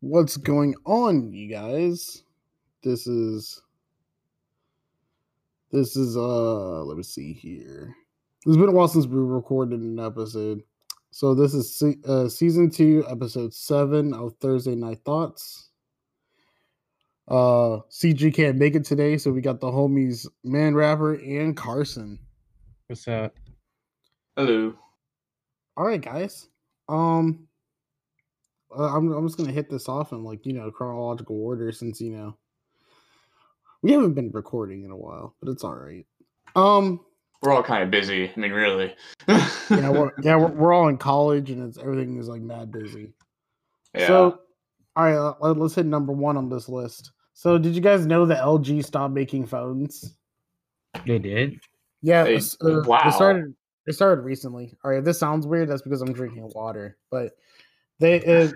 What's going on, you guys? This is this is uh let me see here. It's been a while since we recorded an episode. So this is se- uh, season 2, episode 7 of Thursday Night Thoughts. Uh CG can't make it today, so we got the homies Man Rapper and Carson. What's up? Hello. All right, guys. Um uh, I'm I'm just gonna hit this off in like you know chronological order since you know we haven't been recording in a while, but it's all right. Um, We're all kind of busy. I mean, really. yeah, we're, yeah, we're, we're all in college and it's everything is like mad busy. yeah. So, all right, uh, let- let's hit number one on this list. So, did you guys know that LG stopped making phones? They did. Yeah, They- uh, wow. It started. It started recently. All right, if this sounds weird. That's because I'm drinking water. But they, uh,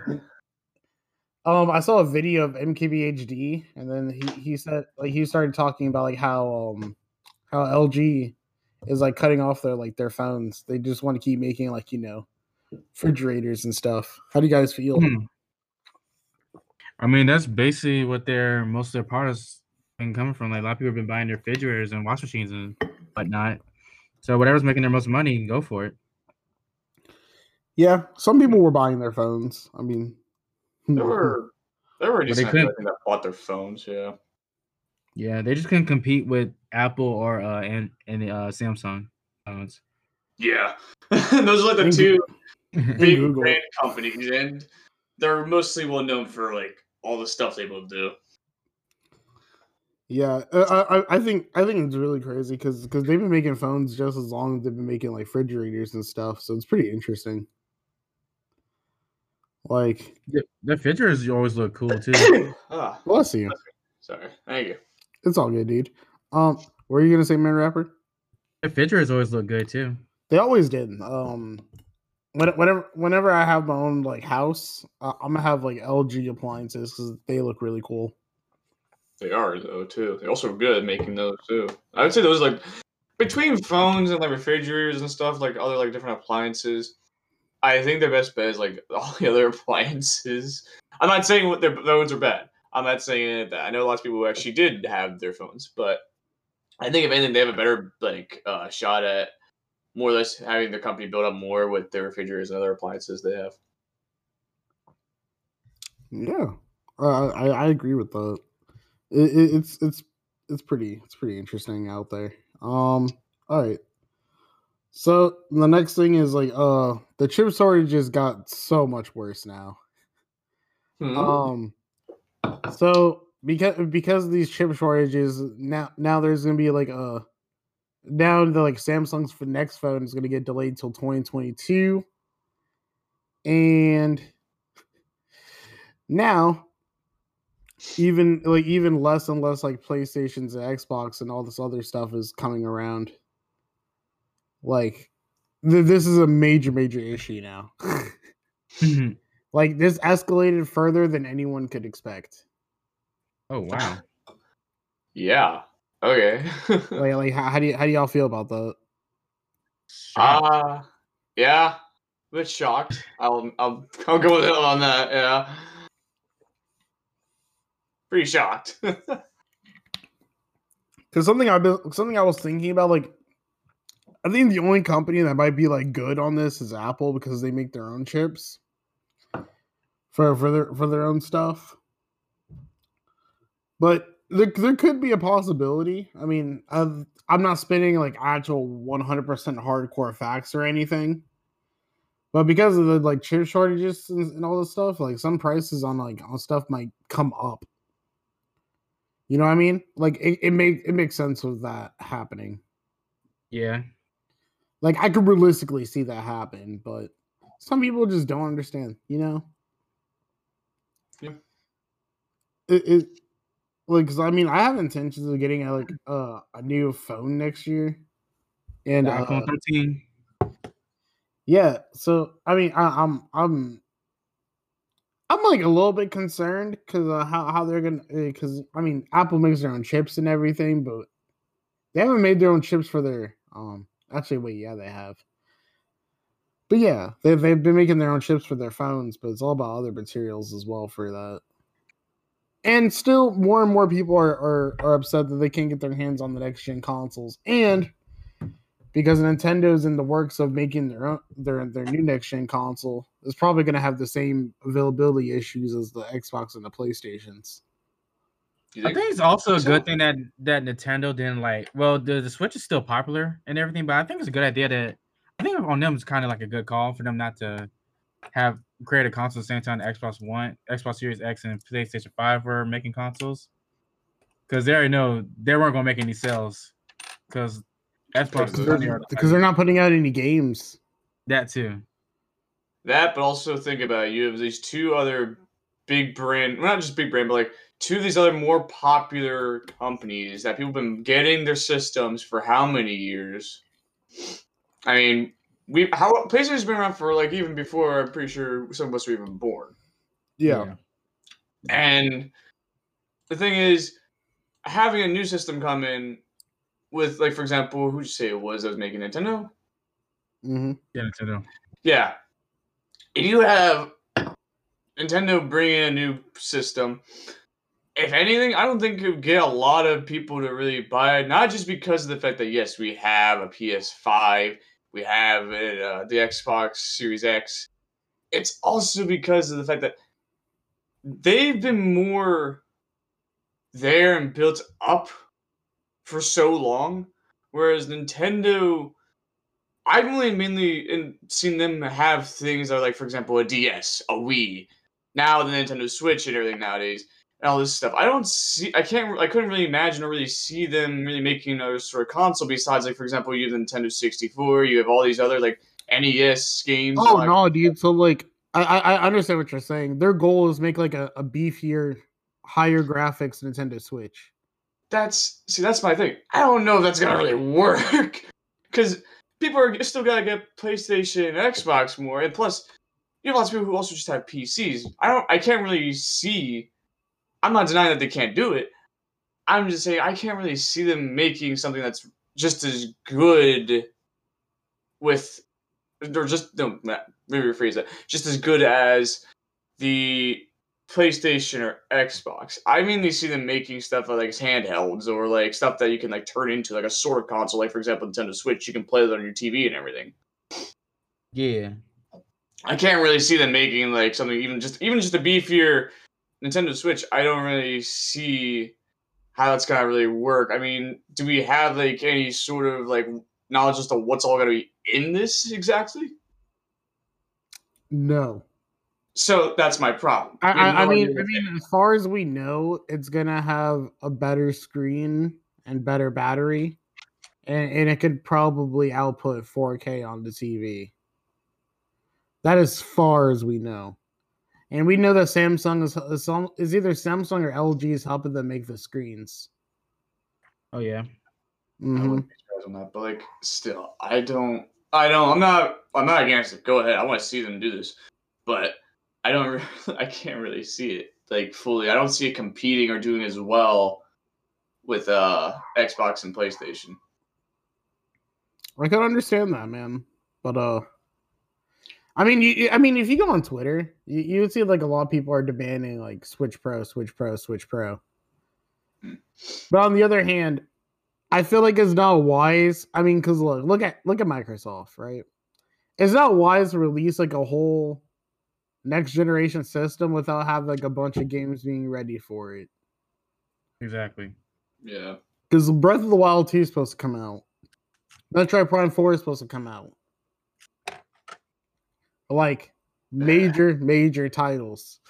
um, I saw a video of MKBHD, and then he he said like he started talking about like how um how LG is like cutting off their like their phones. They just want to keep making like you know refrigerators and stuff. How do you guys feel? Hmm. I mean, that's basically what their most of their products been coming from. Like a lot of people have been buying their refrigerators and washing machines and whatnot. So whatever's making their most money, go for it. Yeah, some people were buying their phones. I mean, there were there were But they couldn't- that bought their phones. Yeah. Yeah, they just couldn't compete with Apple or uh and and uh, Samsung phones. Yeah. Those are like the And two and big Google. brand companies, and they're mostly well known for like all the stuff they both do. Yeah, uh, I, I I think I think it's really crazy because because they've been making phones just as long as they've been making like refrigerators and stuff. So it's pretty interesting. Like, the, the refrigerators always look cool too. ah, bless you. sorry. Thank you. It's all good, dude. Um, what are you gonna say, man, rapper? The refrigerators always look good too. They always did. Um, when, whenever whenever I have my own like house, uh, I'm gonna have like LG appliances because they look really cool. They are though too. They're also good at making those too. I would say those like between phones and like refrigerators and stuff, like other like different appliances. I think their best bet is like all the other appliances. I'm not saying what their phones are bad. I'm not saying that. I know lots of people who actually did have their phones, but I think if anything, they have a better like uh, shot at more or less having their company build up more with their refrigerators and other appliances they have. Yeah, uh, I I agree with that. It, it, it's it's it's pretty it's pretty interesting out there. Um, all right. So the next thing is like uh the chip shortages got so much worse now. Hmm. Um, so because because of these chip shortages now now there's gonna be like a now the like Samsung's for next phone is gonna get delayed till 2022, and now even like even less and less like PlayStations and Xbox and all this other stuff is coming around. Like this is a major major issue now. oh like this escalated further than anyone could expect. Oh wow. yeah. Okay. Like like how, how do you how do y'all feel about that? Uh yeah. A bit shocked. I'll I'll I'll go with it on that, yeah. Pretty shocked. Because something I've been something I was thinking about, like I think the only company that might be like good on this is Apple because they make their own chips for for their for their own stuff. But there, there could be a possibility. I mean, I've, I'm not spinning like actual 100% hardcore facts or anything. But because of the like chip shortages and, and all this stuff, like some prices on like on stuff might come up. You know what I mean? Like it, it make it makes sense with that happening. Yeah. Like I could realistically see that happen, but some people just don't understand, you know? Yeah. It, it like cause I mean I have intentions of getting a, like uh, a new phone next year. And The uh, iPhone 13. yeah, so I mean I, I'm I'm I'm like a little bit concerned because uh, how how they're gonna because I mean Apple makes their own chips and everything, but they haven't made their own chips for their um. Actually, wait, yeah, they have. but yeah, they they've been making their own chips for their phones, but it's all about other materials as well for that. And still, more and more people are, are, are upset that they can't get their hands on the next gen consoles, and because Nintendo's in the works of making their own their their new next gen console, is probably going to have the same availability issues as the Xbox and the PlayStations. You I think- think it's also a good thing that that Nintendo didn't like. Well, the, the Switch is still popular and everything, but I think it's a good idea that I think on them it's kind of like a good call for them not to have create a console at the same time the Xbox One, Xbox Series X, and PlayStation Five were making consoles because they already know they weren't gonna make any sales because Xbox Because is they're- Because they're not putting out any games. that too. That, but also think about it. You have these two other big brand, well, not just big brand, but like two of these other more popular companies that people have been getting their systems for how many years? I mean, we how PlayStation's been around for like even before I'm pretty sure some of us were even born. Yeah. And the thing is, having a new system come in with like, for example, who'd you say it was that was making Nintendo? hmm Yeah, Nintendo. Yeah. If you have Nintendo bringing a new system, if anything, I don't think it would get a lot of people to really buy it. Not just because of the fact that, yes, we have a PS5, we have uh, the Xbox Series X. It's also because of the fact that they've been more there and built up for so long, whereas Nintendo. I've only mainly seen them have things that are like, for example, a DS, a Wii, now the Nintendo Switch and everything nowadays, and all this stuff. I don't see, I can't, I couldn't really imagine or really see them really making another sort of console besides, like, for example, you have the Nintendo 64, you have all these other, like, NES games. Oh like, no, dude. So like, I, I I understand what you're saying. Their goal is make like a, a beefier, higher graphics Nintendo Switch. That's, see, that's my thing. I don't know if that's gonna really work, because people are still gotta get PlayStation and Xbox more, and plus, you have lots of people who also just have PCs. I don't, I can't really see. I'm not denying that they can't do it. I'm just saying I can't really see them making something that's just as good with, or just no, me rephrase that, just as good as the PlayStation or Xbox. I mainly see them making stuff like handhelds or like stuff that you can like turn into like a sort of console. Like for example, Nintendo Switch, you can play it on your TV and everything. Yeah. I can't really see them making like something even just even just a beefier Nintendo Switch. I don't really see how that's gonna really work. I mean, do we have like any sort of like knowledge as to what's all gonna be in this exactly? No. So that's my problem. I, I mean, I mean, as far as we know, it's gonna have a better screen and better battery, and, and it could probably output 4K on the TV. That as far as we know, and we know that Samsung is is, some- is either Samsung or LG is helping them make the screens. Oh yeah. I Mhm. wouldn't be surprised on that, but like, still, I don't, I don't, I'm not, I'm not against it. Go ahead, I want to see them do this, but I don't, re- I can't really see it like fully. I don't see it competing or doing as well with uh Xbox and PlayStation. I can understand that, man. But uh, I mean, you, you- I mean, if you go on Twitter, you, you would see like a lot of people are demanding like Switch Pro, Switch Pro, Switch Pro. But on the other hand, I feel like it's not wise. I mean, because look, look at look at Microsoft, right? It's not wise to release like a whole next generation system without having like a bunch of games being ready for it. Exactly. Yeah, Because Breath of the Wild 2 is supposed to come out. Metroid Prime 4 is supposed to come out. Like major, major titles.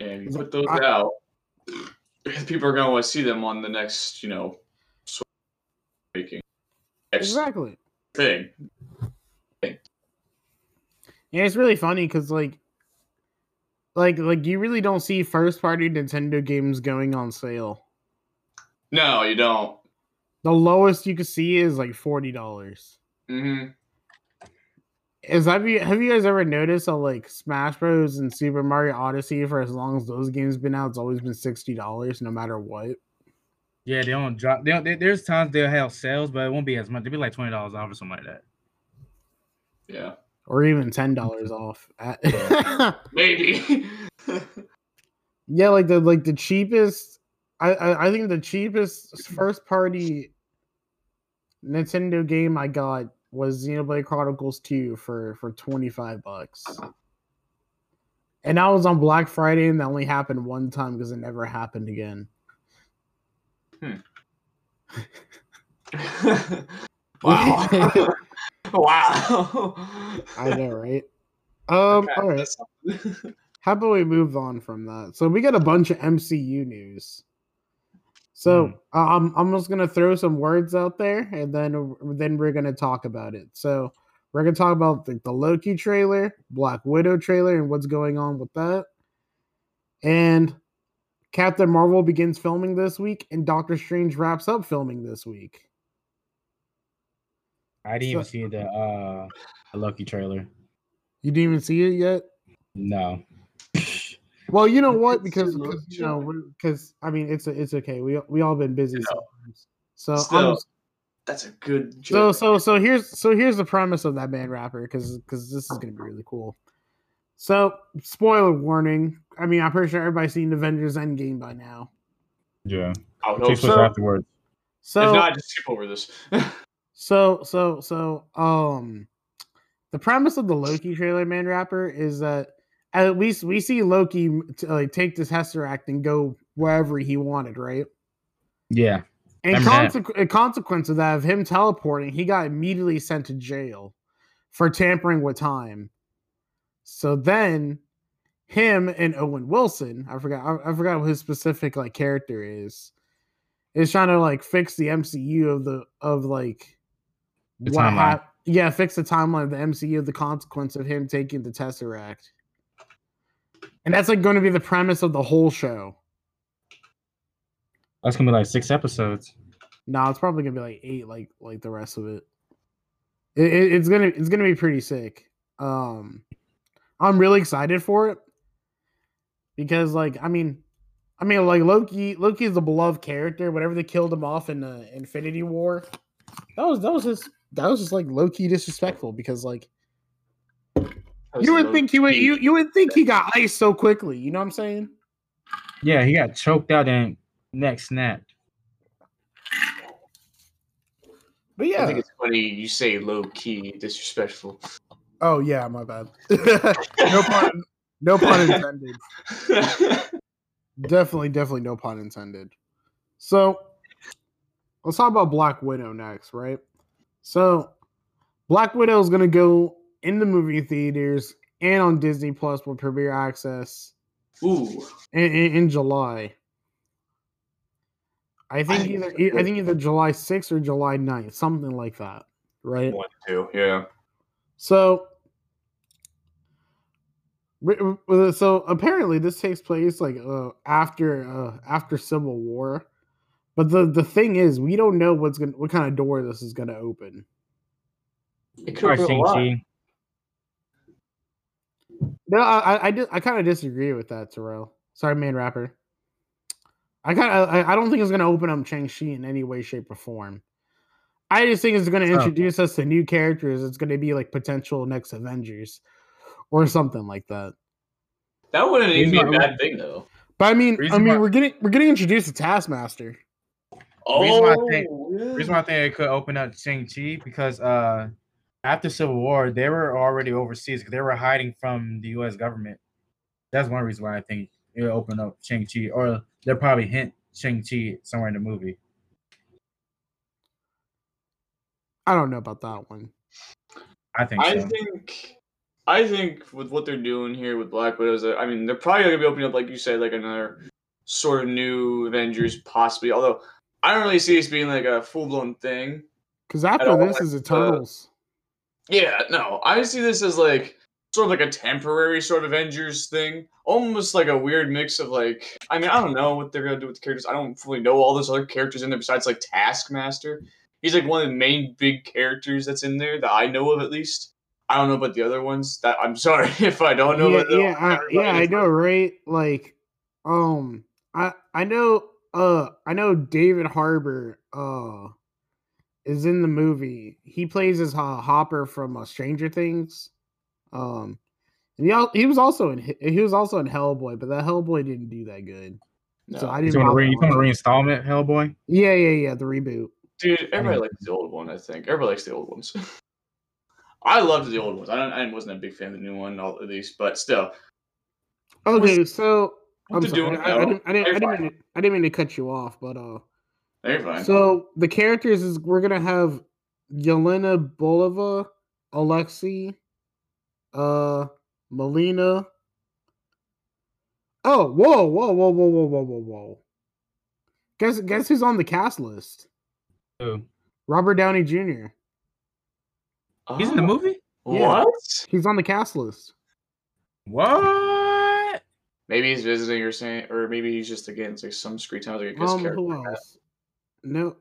and you put those I- out, people are gonna want to see them on the next, you know, making Exactly. thing. And it's really funny because like like like you really don't see first party Nintendo games going on sale. No, you don't. The lowest you could see is like forty dollars. Hmm Is have you have you guys ever noticed that like Smash Bros and Super Mario Odyssey for as long as those games been out, it's always been sixty dollars no matter what. Yeah, they don't drop. They don't, they, there's times they'll have sales, but it won't be as much. They'll be like twenty dollars off or something like that. Yeah, or even ten dollars off. At- maybe. yeah, like the like the cheapest. I, I I think the cheapest first party Nintendo game I got was Xenoblade Chronicles 2 for for 25 bucks. And that was on Black Friday and that only happened one time because it never happened again. wow. wow. I know, right? Um, Okay, all right. How about we move on from that? So we got a bunch of MCU news. So uh, I'm I'm just gonna throw some words out there, and then then we're gonna talk about it. So we're gonna talk about the, the Loki trailer, Black Widow trailer, and what's going on with that. And Captain Marvel begins filming this week, and Doctor Strange wraps up filming this week. I didn't even see the uh the Loki trailer. You didn't even see it yet. No. Well, you know what? Because because you know because I mean it's a, it's okay. We we all been busy No. sometimes. So I'm Still, just- That's a good so joke. so so here's so here's the premise of that band rapper because because this is gonna be really cool. So spoiler warning. I mean I'm pretty sure everybody's seen Avengers Endgame by now. Yeah. I would hope Takes so- afterwards. So if not, just skip over this. So so so um the premise of the Loki trailer man rapper is that at least we see Loki like take this Tesseract and go wherever he wanted, right? Yeah. And consequ- a consequence of that of him teleporting, he got immediately sent to jail for tampering with time. So then him and Owen Wilson, I forgot I, I forgot what his specific like character is, is trying to like fix the MCU of the of like The what yeah, fix the timeline of the MCU of the consequence of him taking the Tesseract. And that's like going to be the premise of the whole show. That's gonna be like six episodes. No, it's probably gonna be like eight, like like the rest of it. It, it- It's gonna it's gonna be pretty sick. Um, I'm really excited for it because, like, I mean, I mean, like Loki. Loki is a beloved character. Whatever they killed him off in the Infinity War, that was that was just that was just like low key disrespectful because like you would think he would you you would think he got iced so quickly. You know what I'm saying? Yeah, he got choked out and neck snapped. But yeah, I think it's funny you say low key disrespectful. Oh yeah, my bad. no pun. No pun intended. Definitely, definitely no pun intended. So let's talk about Black Widow next, right? So Black Widow is gonna go in the movie theaters and on Disney Plus with premiere access Ooh, in, in, in July. I think think either I think either July 6th or July 9th, something like that. Right? one, two, yeah. So, so apparently this takes place like uh, after uh, after Civil War, but the the thing is, we don't know what's gonna what kind of door this is gonna open. It could Probably have been a lot. Shang-Chi. No, I I, I, di- I kind of disagree with that, Terrell. Sorry, main rapper. I kind of I, I don't think it's gonna open up Shang-Chi in any way, shape, or form. I just think it's gonna Oh. introduce us to new characters. It's gonna be like potential next Avengers or something like that. That wouldn't even be a Reason why- bad thing though. But I mean, I mean, why- we're getting we're getting introduced to Taskmaster. Reason why I Oh, think- yeah. reason why I think it could open up Shang-Chi because uh after Civil War, they were already overseas because they were hiding from the US government. That's one reason why I think it'll open up Shang-Chi, or they'll probably hint Shang-Chi somewhere in the movie. I don't know about that one. I think I so. think I think with what they're doing here with Black Widows, I mean, they're probably gonna be opening up, like you said, like another sort of new Avengers, possibly. Although I don't really see this being like a full blown thing. Because after this like is the- Eternals. Yeah, no, I see this as like sort of like a temporary sort of Avengers thing, almost like a weird mix of like, I mean, I don't know what they're gonna do with the characters. I don't fully know all those other characters in there besides like Taskmaster. He's like one of the main big characters that's in there that I know of at least. I don't know about the other ones. That I'm sorry if I don't know. yeah, about yeah, I, yeah, I know, right? Like, um, I I know, uh I know David Harbour uh is in the movie. He plays as uh, Hopper from uh, Stranger Things. Um and he, al- he was also in he was also in Hellboy, but that Hellboy didn't do that good. No. So I didn't talking about bother re- you talking about watching. reinstallment, Hellboy? Yeah, yeah, yeah, the reboot. Dude, everybody likes the old one. I think everybody likes the old ones. I loved the old ones. I don't. I wasn't a big fan of the new one, all, at least, but still. Okay, so I'm What to sorry. do I, I, didn't, I, didn't, I, didn't mean to, I didn't mean to cut you off, but uh You're fine. So the characters is we're gonna have Yelena Belova, Alexi, uh, Melina. Oh, whoa, whoa, whoa, whoa, whoa, whoa, whoa, whoa! Guess guess who's on the cast list? Who? Robert Downey Jr. He's in the Oh, movie? Yeah. What? He's on the cast list. What? Maybe he's visiting or saying, or maybe he's just again like some screen time like a guest Um, character. who else? No,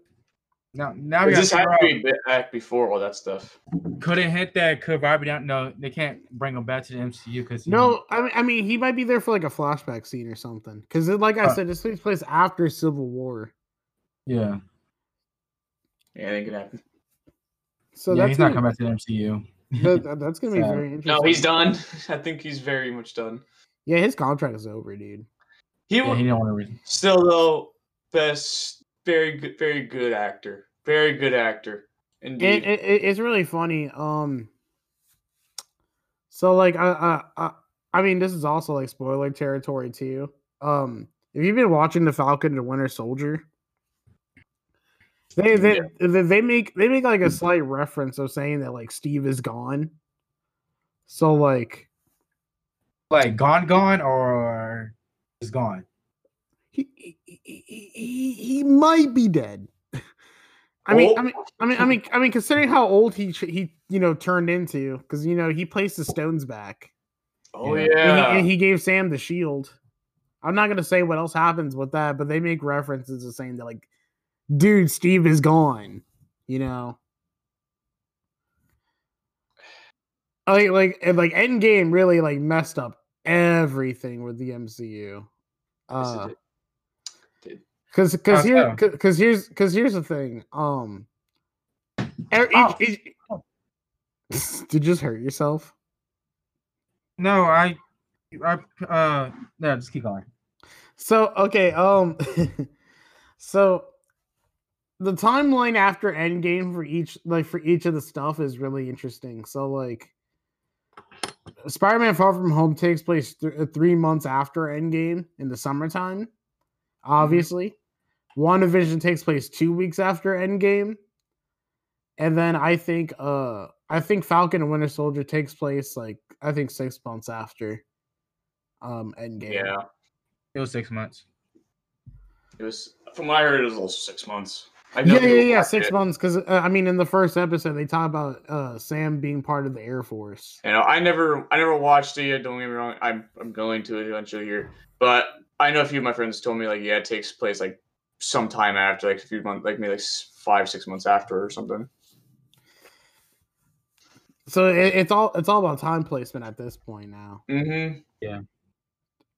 Now, now we This got had to be back before all that stuff. couldn't hit that. Could Robert down? No, they can't bring him back to the MCU because no. I mean, I mean, he might be there for like a flashback scene or something. Because, like I Uh, said, this takes place after Civil War. Yeah, Yeah, anything can happen. So yeah, that's he's not coming back to the MCU. that, that- that's gonna be Sad. very interesting. No, he's done. I think he's very much done. Yeah, his contract is over, dude. He Yeah, would he didn't want to. Re- still though best, very good, very good actor, very good actor. Indeed. It, it, it- it's really funny. Um, so like I, I I I mean this is also like spoiler territory too. Um, if you've been watching the Falcon and the Winter Soldier, they they, they they make they make like a slight reference of saying that like Steve is gone. So like like gone, gone, or is gone. He he, he, he, he might be dead. I mean, I Oh. mean, I mean, I mean, I mean, considering how old he he you know turned into, because you know he placed the stones back, oh yeah. yeah. and, he, and he gave Sam the shield. I'm not gonna say what else happens with that, but they make references to saying that like, dude, Steve is gone. You know, like like and, like Endgame really like messed up everything with the MCU. Yes, it Uh, did. Did. Cause, cause here, so? cause, 'cause here's, cause here's the thing. Um, er- Oh. each, did you just hurt yourself? No, I, I, uh, no, just keep going. So okay, um, so the timeline after Endgame for each, like for each of the stuff, is really interesting. So like, Spider-Man: Far From Home takes place th- three months after Endgame in the summertime. Obviously, WandaVision takes place two weeks after Endgame, and then I think, uh, I think Falcon and Winter Soldier takes place like I think six months after, um, Endgame. Yeah. It was six months. It was from what I heard. It was also six months. I Yeah, yeah, yeah, six it. months. Because uh, I mean, in the first episode, they talk about uh, Sam being part of the Air Force. You know, I never, I never watched it yet. Don't get me wrong. I'm, I'm going to it eventually here, but I know a few of my friends told me like, yeah, it takes place like sometime after, like a few months, like maybe like five, six months after or something. So it, it's all it's all about time placement at this point now. Mm-hmm. Yeah.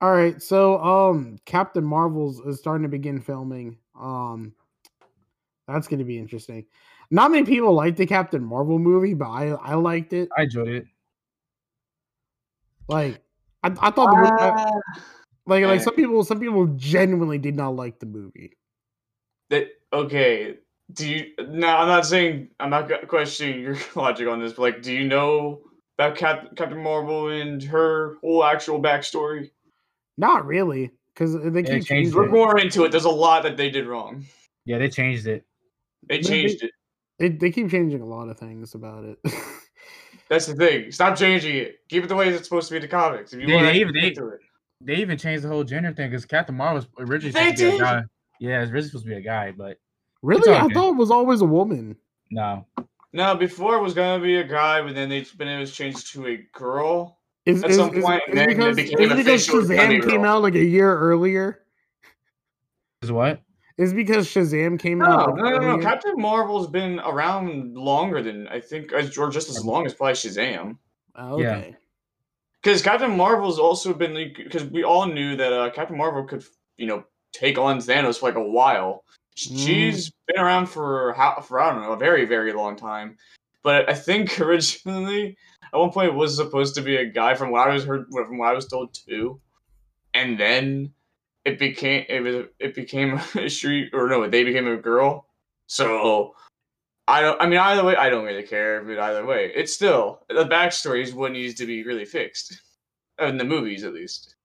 All right, so um, Captain Marvel's is starting to begin filming. Um, that's going to be interesting. Not many people like the Captain Marvel movie, but I I liked it. I enjoyed it. Like I, I thought the movie, I- Ah. like like eh. some people some people genuinely did not like the movie. that okay. Do you? now? I'm not saying I'm not questioning your logic on this, but like, do you know about Cap, Captain Marvel and her whole actual backstory? Not really, because they they keep changed changing. Look it. more into it. There's a lot that they did wrong. Yeah, they changed it. They They- changed it. They, they keep changing a lot of things about it. That's the thing. Stop changing it. Keep it the way it's supposed to be in the comics. If you They- want they to even- they- into it. They even changed the whole gender thing because Captain Marvel was originally They supposed to be a guy. Yeah, it's originally supposed to be a guy, but really, I thought it was always a woman. no. No, before it was gonna be a guy, but then they but it was changed to a girl. Is, At is, some is- point, is then it because, became is because official as Bunny Shazam came Girl. out like a year earlier. Is what? Is because Shazam came No, out. no, like, no, no. Captain Marvel's been around longer than I think, as- or just as um, long as probably Shazam. Oh, Yeah. Because Captain Marvel's also been because we all knew that uh, Captain Marvel could, you know, take on Thanos for like a while. Mm. She's been around for how for I don't know a very very long time, but I think originally at one point it was supposed to be a guy from what I was heard from what I was told too, and then it became it was it became a street or no they became a girl. So I don't. I mean, either way, I don't really care. But either way, it's still the backstory is what needs to be really fixed in the movies, at least.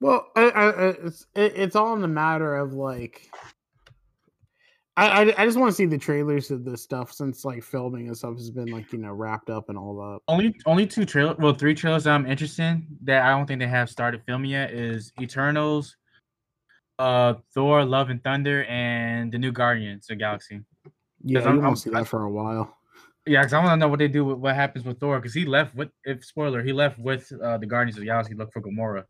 Well, I, I, I- it's it, it's all in the matter of like, I I, I just want to see the trailers of this stuff since like filming and stuff has been like you know wrapped up and all that. Only only two trailers, well, three trailers that I'm interested in that I don't think they have started filming yet is Eternals, uh, Thor: Love and Thunder, and the new Guardians of the Galaxy. Yeah, I'm- you I'm- won't see that for a while. Yeah, because I want to know what they do with what happens with Thor because he left with if spoiler he left with uh, the Guardians of the Galaxy to look for Gamora.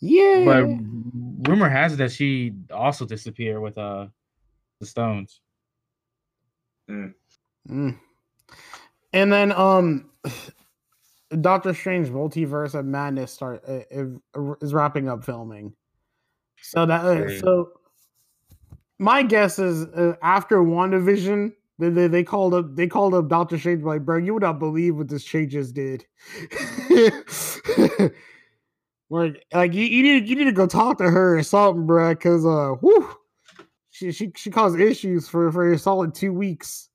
Yeah, But rumor has it that she also disappeared with uh the stones. Mm. And then um Doctor Strange Multiverse of Madness start uh, is, is wrapping up filming. So that uh, so my guess is uh, after WandaVision they, they they called up they called up Doctor Strange like bro you would not believe what this change just did. like like you, you need you need to go talk to her or something, bro, because uh whew, she she she caused issues for for a solid two weeks.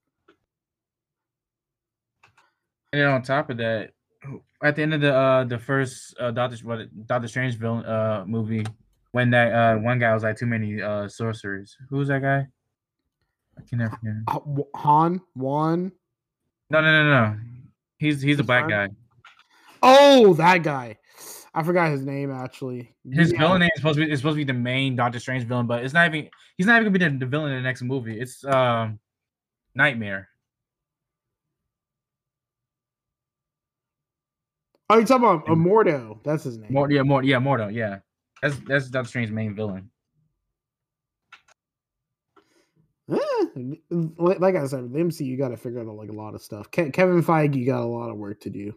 And then on top of that, at the end of the uh the first uh Doctor what Doctor Strange villain uh movie, when that uh one guy was like too many uh sorcerers. Who was that guy? I can never. Uh, Han, Juan. No, no, no, no. He's he's a black guy. Oh, that guy. I forgot his name actually. His Yeah. villain name is supposed to be is supposed to be the main Doctor Strange villain, but it's not even he's not even gonna be the, the villain in the next movie. It's um Nightmare. Oh, you talking about Immorto? That's his name. More yeah, more yeah, Mordo, yeah. That's that's Doctor Strange's main villain. Eh, like I said, the MCU got to figure out like a lot of stuff. Ke- Kevin Feige got a lot of work to do.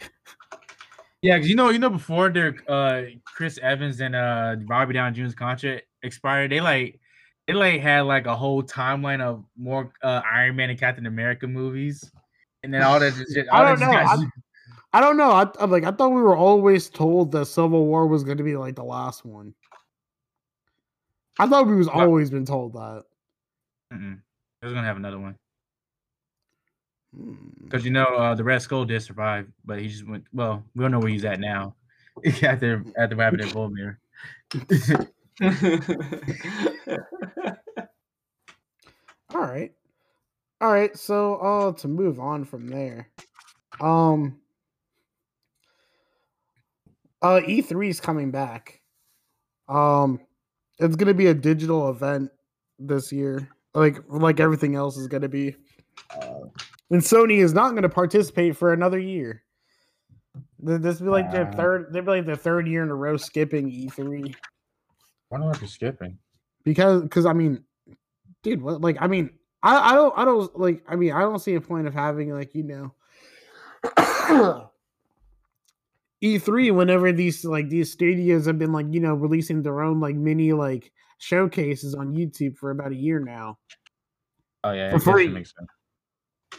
Yeah, because you know, you know, before their uh Chris Evans and uh Robbie Down Jr.'s contract expired, they like they like had like a whole timeline of more uh Iron Man and Captain America movies, and then all that just shit. I all don't that know. just I, don't know. I, I'm like I thought we were always told that Civil War was going to be like the last one. I thought we was What? always been told that. Mm-mm. They're gonna have another one Hmm. because you know uh the Red Skull did survive, but he just went. Well, we don't know where he's at now. after after Rabbit and Vormir. All right. All right. So uh to move on from there. Um uh E3 is coming back. Um it's gonna be a digital event this year. Like like everything else is gonna be. And Sony is not gonna participate for another year. This will be like their third they'll be like the third year in a row skipping E E3 Why not for skipping? because because I mean, dude, what like I mean, I I don't I don't like I mean I don't see a point of having like you know E3 whenever these like these studios have been like you know releasing their own like mini like showcases on YouTube for about a year now Oh yeah, For I guess that free. makes sense.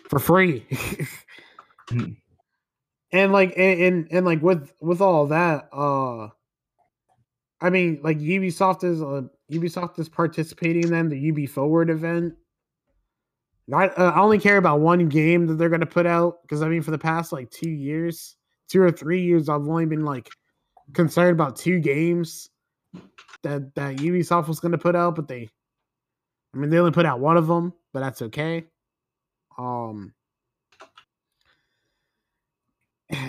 for free. Mhm. and like and, and and like with with all that uh I mean like Ubisoft is uh, Ubisoft is participating in the UB Forward event. I, uh, I only care about one game that they're going to put out because I mean for the past like 2 years, 2 or 3 years I've only been like concerned about two games that that Ubisoft was going to put out but they I mean they only put out one of them, but that's okay. Um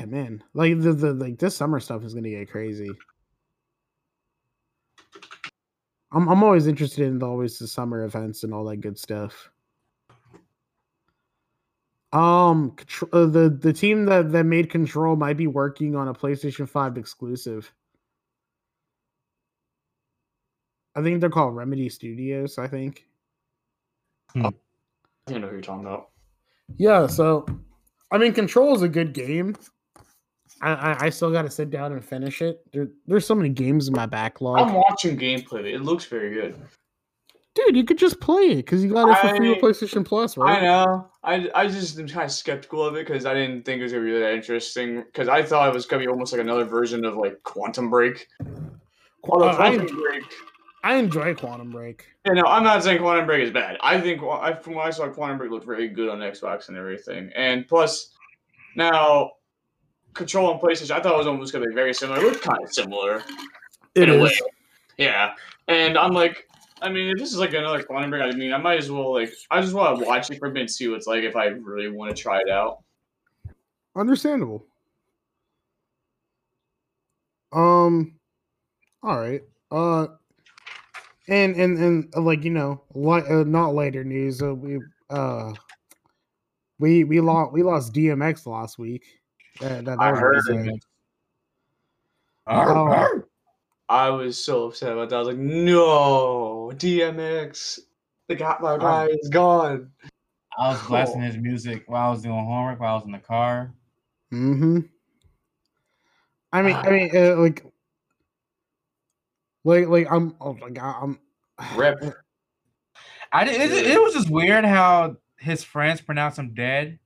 man, like the, the like this summer stuff is gonna get crazy. I'm I'm always interested in the, always the summer events and all that good stuff. Um, uh, the the team that that made Control might be working on a PlayStation Five exclusive. I think they're called Remedy Studios. I think. I don't know who you're talking about. Yeah, so I mean, Control is a good game. I, I, I still got to sit down and finish it. There, there's so many games in my backlog. I'm watching gameplay. It It looks very good. Dude, you could just play it because you got it for free I- with PlayStation Plus, right? I know. I, I just am kind of skeptical of it because I didn't think it was gonna be that interesting. Because I thought it was gonna be almost like another version of like Quantum Break. Uh, I, Quantum Break. I enjoy Quantum Break. Yeah, no, I'm not saying Quantum Break is bad. I think I, from what I saw, Quantum Break looked very good on Xbox and everything. And plus, now Control on PlayStation, I thought it was almost gonna be very similar. It looked kind of similar. It in a way. Yeah, and I'm like, I mean, if this is like another Quantum Break, I mean, I might as well like, I just want to watch it for a bit and see what it's like if I really want to try it out. Understandable. Um, all right. Uh, and and and uh, like you know, li- uh, not later news. Uh, we uh, we we lost we lost DMX last week. That, that, that I was heard insane. it. Oh. I was so upset about that. I was like, no, DMX, the guy, my guy is gone. I was blasting Cool. his music while I was doing homework, while I was in the car. Mm-hmm. I mean, I mean, uh, like, like, like, I'm, oh my god, I'm. Rip. I did, it, it was just weird how his friends pronounced him dead,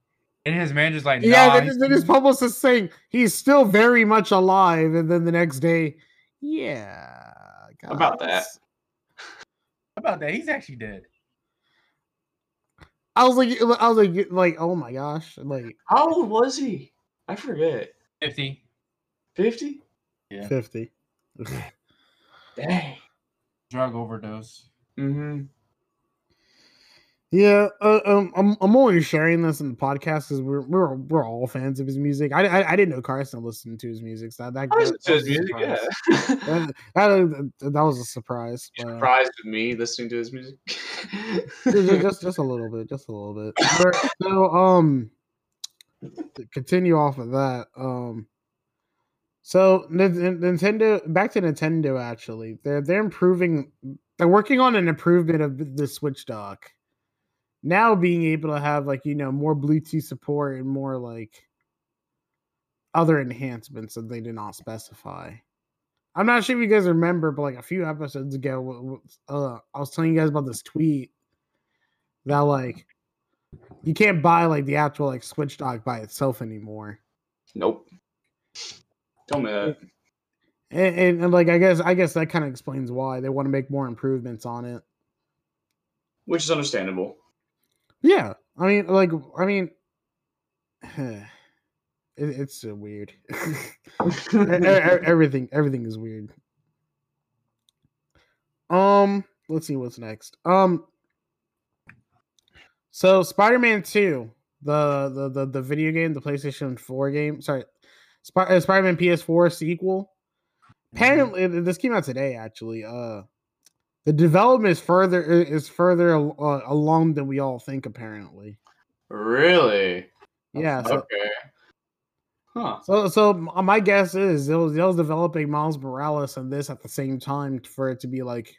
and his manager's like, Yeah, nah, then, he's- then his publicist saying he's still very much alive, and then the next day, yeah, About that. Guys." How about that? He's actually dead. I was like, I was like, like, oh my gosh, like How old was he? I forget. Fifty. 50? Yeah. fifty. Dang. Drug overdose. Mm-hmm. Yeah, uh, um, I'm I'm only sharing this in the podcast because we're we're we're all fans of his music. I, I I didn't know Carson listened to his music. So that that, I that, listen to was his a music, surprise. yeah. That, that, that was a surprise. But, surprised with me listening to his music? just, just just a little bit, just a little bit. But, so um, to continue off of that. Um, so Nin- Nin- Nintendo, back to Nintendo. Actually, they're they're improving. They're working on an improvement of the Switch dock. Now being able to have like you know more Bluetooth support and more like other enhancements that they did not specify. I'm not sure if you guys remember, but like a few episodes ago, uh, I was telling you guys about this tweet that like you can't buy like the actual like Switch dock by itself anymore. nope. Tell me that. And, and, and like I guess I guess that kind of explains why they want to make more improvements on it. Which is understandable. Yeah, I mean, like I mean, it, it's so weird. Everything everything is weird. Um, let's see what's next. Um, so Spider-Man Two, the the the, the video game, the PlayStation Four game. Sorry, Sp- uh, Spider-Man PS4 sequel. Apparently, this came out today. Actually, uh, the development is further is further uh, along than we all think. Apparently, Really? yeah. So, Okay. Huh. So, so my guess is they was, they was developing Miles Morales and this at the same time for it to be like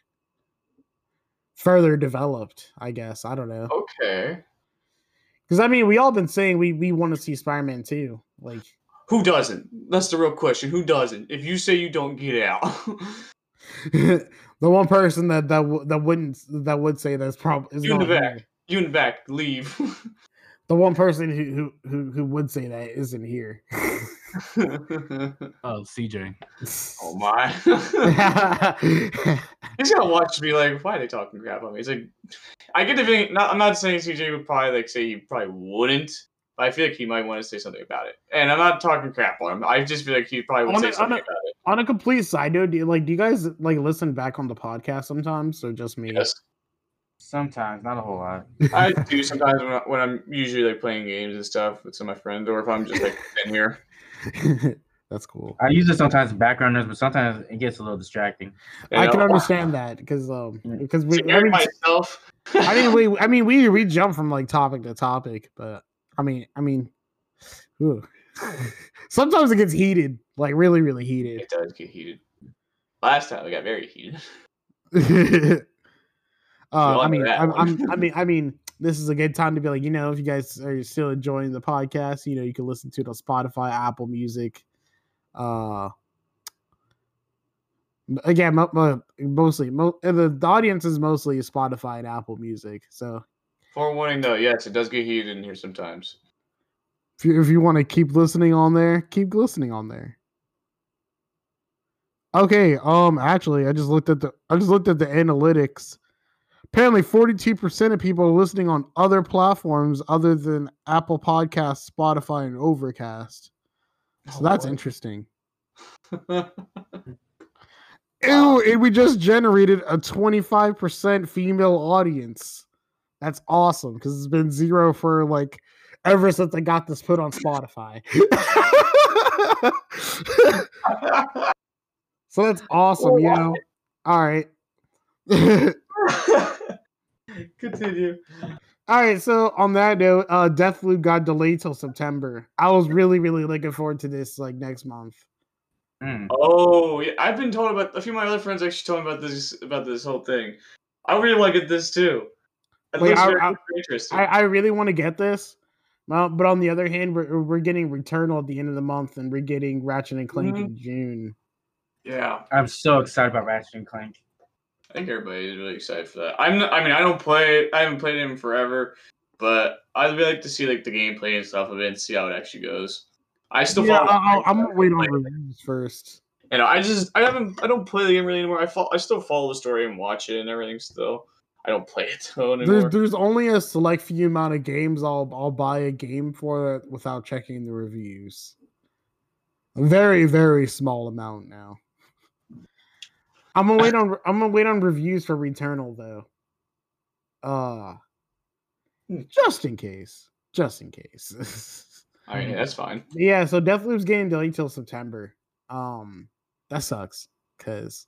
further developed. I guess I don't know Okay. because I mean we all been saying we we want to see Spider Man too. Like Who doesn't? That's the real question. Who doesn't? If you say you don't, get out. the one person that that w- that wouldn't that would say that's probably is You in the back. here. you in the back, leave. The one person who who who, who would say that isn't here. Oh, CJ. oh my. He's gonna watch me like, why are they talking crap on me? It's like, I get the feeling. Not, I'm not saying CJ would probably like say he probably wouldn't, but I feel like he might want to say something about it. And I'm not talking crap on him. I just feel like he probably would On say a- something a- about it. on a complete side note, do you, like do you guys like listen back on the podcast sometimes or just me? Yes, Sometimes, not a whole lot. I do sometimes when, I, when I'm usually like playing games and stuff with some of my friends, or if I'm just like in here. That's cool. I use it sometimes in background noise, but sometimes it gets a little distracting. you I can understand that because um because we I mean, myself. I mean we I mean we we jump from like topic to topic, but I mean I mean ooh. sometimes it gets heated, like really really heated. it does get heated. Last time it got very heated. uh, I mean I'm. I'm I mean I mean this is a good time to be like you know if you guys are still enjoying the podcast, you know you can listen to it on Spotify, Apple Music, uh again mo- mo- mostly mo- the, the audience is mostly Spotify and Apple Music. So Forewarning though, yes, it does get heated in here sometimes. if you if you want to keep listening on there, keep listening on there. Okay, um actually I just looked at the I just looked at the analytics. Apparently 42% of people are listening on other platforms other than Apple Podcasts, Spotify, and Overcast. So Oh, that's boy. interesting. Ew, and we just generated a 25% female audience. That's awesome because it's been zero for like ever since I got this put on Spotify. so that's awesome, you know. All right. Continue. All right, so on that note, uh Deathloop got delayed till September. I was really, really looking forward to this like next month. Mm. Oh, yeah, I've been told about a few of my other friends actually told me about this about this whole thing. I really want to get this too. It Wait, looks I- I- I, I really want to get this. But on the other hand, we're we're getting Returnal at the end of the month, and we're getting Ratchet and Clank Mhm. in June. yeah, I'm so excited about Ratchet and Clank. I think everybody is really excited for that. I'm. I mean, I don't play. I haven't played it in forever, but I'd really like to see like the gameplay and stuff of it and see how it actually goes. I still Yeah, follow. I, I, am gonna wait on like, reviews first. You know, I just I haven't I don't play the game really anymore. I follow, I still follow the story and watch it and everything. Still, I don't play it anymore. There's there's only a select few amount of games I'll I'll buy a game for it without checking the reviews. A very very small amount now. I'm gonna wait on I'm gonna wait on reviews for Returnal though. Uh Hmm. just in case. Just in case. I mean, that's fine. yeah, so Deathloop's getting delayed till September. Um that sucks because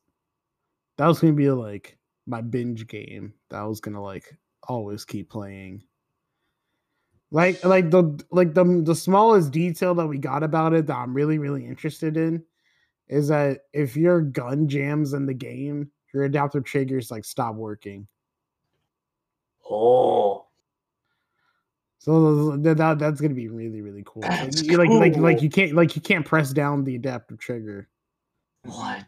that was gonna be like my binge game that I was gonna like always keep playing. Like like the like the the smallest detail that we got about it that I'm really really interested in is that if your gun jams in the game, your adaptive triggers like stop working. Oh, So that, that that's gonna be really really cool. Like, you- like like like you can't like you can't press down the adaptive trigger. what?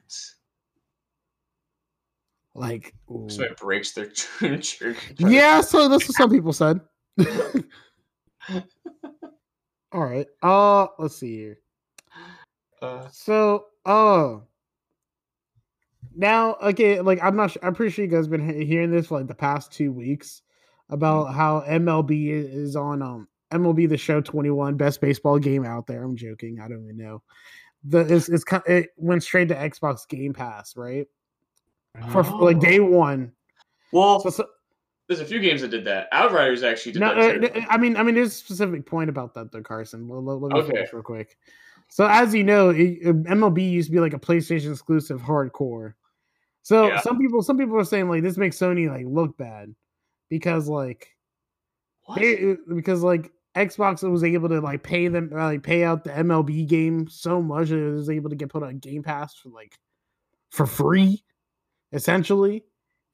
Like ooh. So it breaks their yeah, so that's what some people said. All right. Uh let's see here. Uh, So, uh now okay, like I'm not sure, I'm pretty sure you guys been hearing this for like the past 2 weeks about how MLB is on um MLB the Show 21 best baseball game out there. I'm joking. I don't even know. The it's it's it went straight to Xbox Game Pass, right? For for, like day Oh. 1. well, So, so there's a few games that did that. Outriders actually did no, that. uh, too. I mean, I mean, there's a specific point about that, though, Carson. Let, let- let me Okay. finish real quick. So, as you know, it, MLB used to be like a PlayStation exclusive hardcore. So, Yeah. some people, some people are saying like this makes Sony like look bad because like What? they, uh, because like Xbox was able to like pay them uh, like pay out the MLB game so much that it was able to get put on Game Pass for like for free, essentially,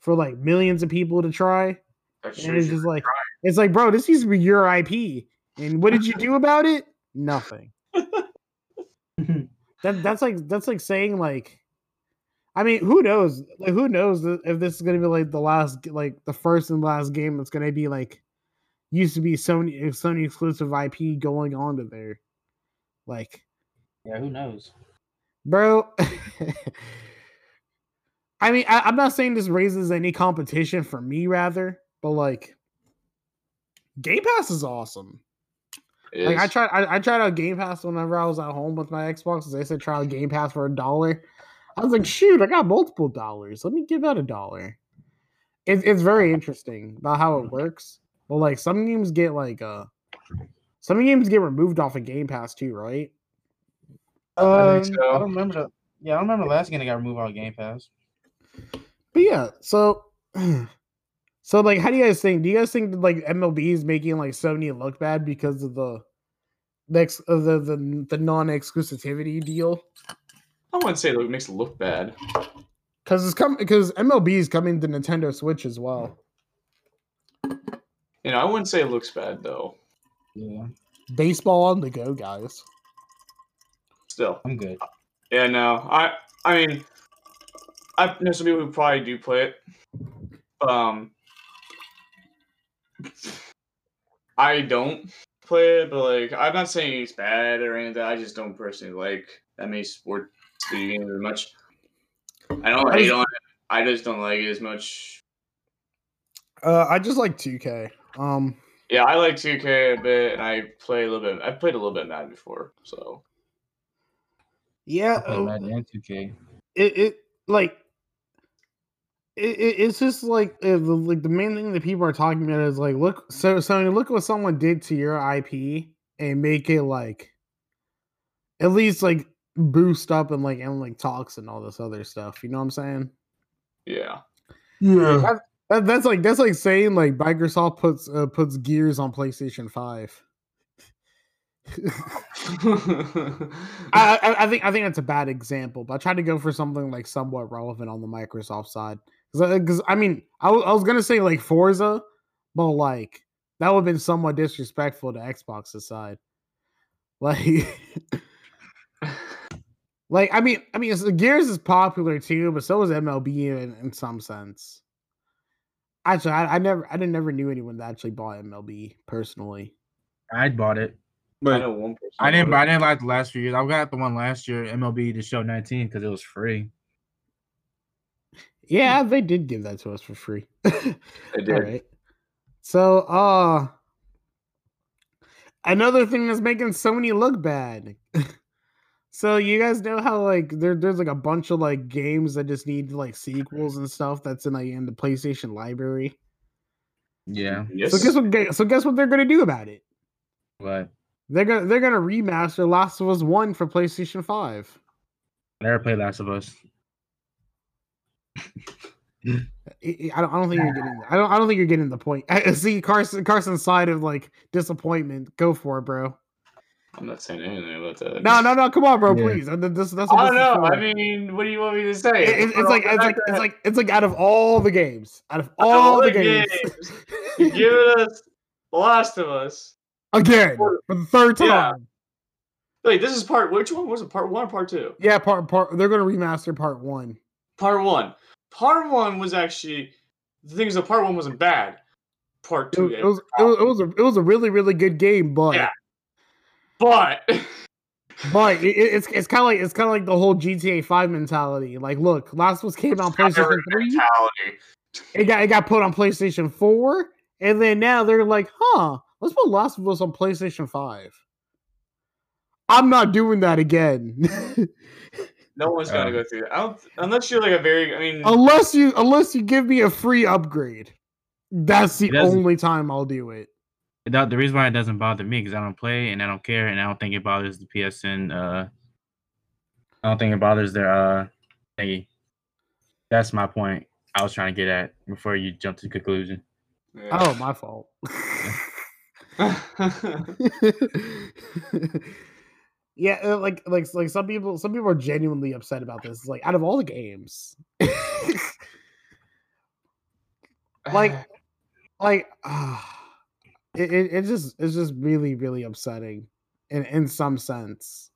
for like millions of people to try. That's And it's just like it's like, bro, this used to be your IP, and what did you do about it? Nothing. That that's like that's like saying like, I mean, who knows? Like, who knows if this is gonna be like the last, like the first and last game that's gonna be like used to be Sony Sony exclusive IP going on to there, like, yeah, who knows? bro. I mean, I, I'm not saying this raises any competition for me, rather, but like, Game Pass is awesome. It Like I tried, I, I tried out Game Pass whenever I was at home with my Xbox. They said try out Game Pass for a dollar. I was like, shoot, I got multiple dollars. Let me give out a dollar. It's it's very interesting about how it works. But like some games get like uh, some games get removed off of Game Pass too, right? I Um, think so. I don't remember the. Yeah, I don't remember the last game that got removed off of Game Pass. But yeah, so so like, how do you guys think? Do you guys think that like MLB is making like Sony look bad because of the next of the the, the non exclusivity deal? I wouldn't say that it makes it look bad. Because it's coming because MLB is coming to Nintendo Switch as well. You know, I wouldn't say it looks bad though. Yeah, Baseball on the go, guys. Still, I'm good. Yeah, no. I I mean, I know some people who probably do play it. Um, I don't play it, but like, I'm not saying it's bad or anything. I just don't personally like that many sports video games very much. I don't I hate just- on it. I just don't like it as much. Uh, I just like 2K. Um, Yeah, I like 2K a bit, and I play a little bit. I played a little bit of Madden before, so yeah, I uh, Madden and 2K. it, it like it, it, it's just like uh, the, like the main thing that people are talking about is like look so so look what someone did to your IP and make it like at least like boost up and like and like talks and all this other stuff. You know what I'm saying? yeah. Yeah. That, that's like that's like saying like Microsoft puts uh, puts Gears on PlayStation Five. I, I I think I think that's a bad example, but I tried to go for something like somewhat relevant on the Microsoft side. Because I mean, I was, I was gonna say like Forza, but like that would have been somewhat disrespectful to Xbox's side. Like, like I mean, I mean, it's, Gears is popular too, but so is MLB in, in some sense. Actually, I, I never, I didn't never knew anyone that actually bought MLB personally. I bought it. I But know one person. I didn't. bought I didn't like the last few years. I got the one last year, MLB The Show 19, because it was free. Yeah, they did give that to us for free. it. They did. All right. So, uh, another thing that's making Sony look bad. so you guys know how like there, there's like a bunch of like games that just need like sequels and stuff that's in like in the PlayStation library. Yeah, Yes. So guess what? So guess what they're gonna do about it? What? They're gonna they're gonna remaster Last of Us One for PlayStation Five. I never played Last of Us. I, I- I don't, I don't think you're getting. I don't. I don't think you're getting the point. I see Carson. Carson's side of like disappointment. Go for it, bro. I'm not saying anything about that. No, no, no. Come on, bro. Yeah. Please. This, that's what I don't know. I mean, what do you want me to say? It- it- it's like it's like it's like it's like it's like out of all the games, out of all, the games, you give us The Last of Us. again for the third time. Yeah. Yeah, Wait, this is part. Which one was it? Part one, or part two? Yeah, part part. They're gonna remaster part one. Part one. Part one was actually the thing is that part one wasn't bad. Part two, was- it was it was it was a it was a really really good game, but Yeah. but but it, it- it's it's kind of like it's kind of like the whole GTA Five mentality. Like, look, Last of Us came out on PlayStation Three. mentality. It got it got put on PlayStation Four, and then now they're like, huh, let's put Last of Us on PlayStation Five. I'm not doing that again. No one's gonna Um, go through that. I don't, unless you're like a very. I mean, unless you unless you give me a free upgrade. That's the only time I'll do it. the, the reason why it doesn't bother me because I don't play and I don't care and I don't think it bothers the PSN. Uh, I don't think it bothers their uh thingy. That's my point. I was trying to get at before you jump to the conclusion. Oh, my fault. yeah, uh, like like like some people some people are genuinely upset about this. It's like out of all the games, like like ah, it, it it just it's just really really upsetting in in some sense.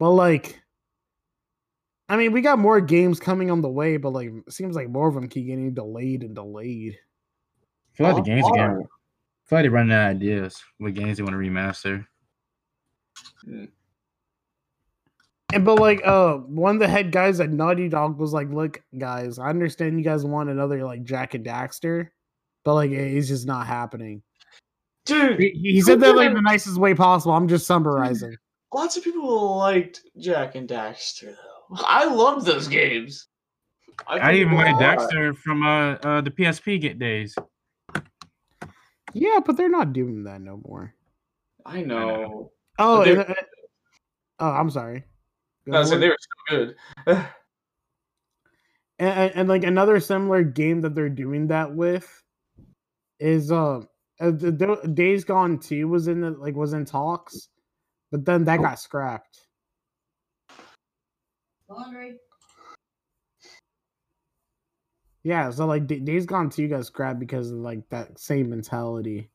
But like I mean, we got more games coming on the way, but like it seems like more of them keep getting delayed and delayed. I feel like Oh, the games again. I feel like they're running out of ideas. What games they want to remaster? And but like uh one of the head guys at Naughty Dog was like, look, guys, I understand you guys want another like Jak and Daxter, but like it's just not happening. dude, He, he said that like the nicest way possible. I'm just summarizing. lots of people liked Jak and Daxter though. I loved those games. I played even them a like lot. From uh, uh the PSP get days. Yeah, but they're not doing that no more. I know. Oh, But and, uh, oh, I'm sorry. Go No, I said on. they were so good. and, and, and, like another similar game that they're doing that with is uh, uh the, the Days Gone 2 was in the like was in talks, but then that got scrapped. Laundry. Yeah, so like D- Days Gone 2 got scrapped because of like that same mentality.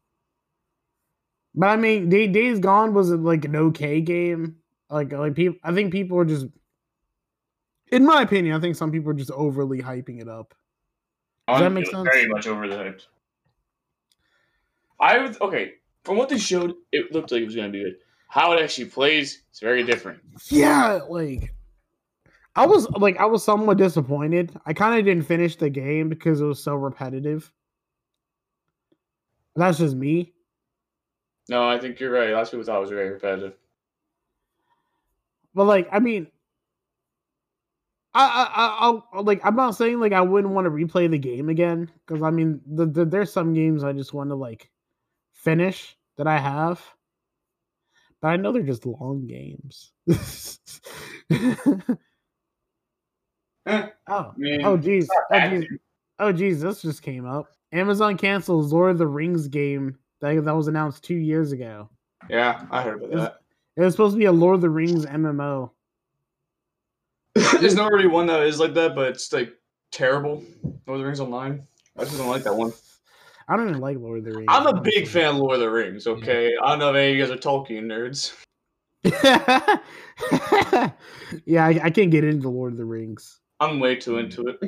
But I mean, Day- Days Gone was like an okay game. Like like people, I think people are just In my opinion, I think some people are just overly hyping it up. Does that make sense? Very much over the hyped. I would okay. From what they showed, it looked like it was gonna be good. How it actually plays, it's very different. Yeah, like I was like I was somewhat disappointed. I kind of didn't finish the game because it was so repetitive. That's just me. No, I think you're right. Of people thought it was very repetitive. But like, I mean, I, I, I, I'll like. I'm not saying like I wouldn't want to replay the game again because I mean, the, the, there's some games I just want to like finish that I have, but I know they're just long games. Oh, mean, oh, geez, not oh, geez, oh, geez, this just came up. Amazon cancels Lord of the Rings game that that was announced two years ago. Yeah, I heard about that. It was supposed to be a Lord of the Rings MMO. There's not already one that is like that, but it's like terrible. Lord of the Rings Online. I just don't like that one. I don't even like Lord of the Rings. I'm a big fan of Lord of the Rings. Okay, I don't know if any of you guys are Tolkien nerds. yeah, I, I can't get into Lord of the Rings. I'm way too mm. into it.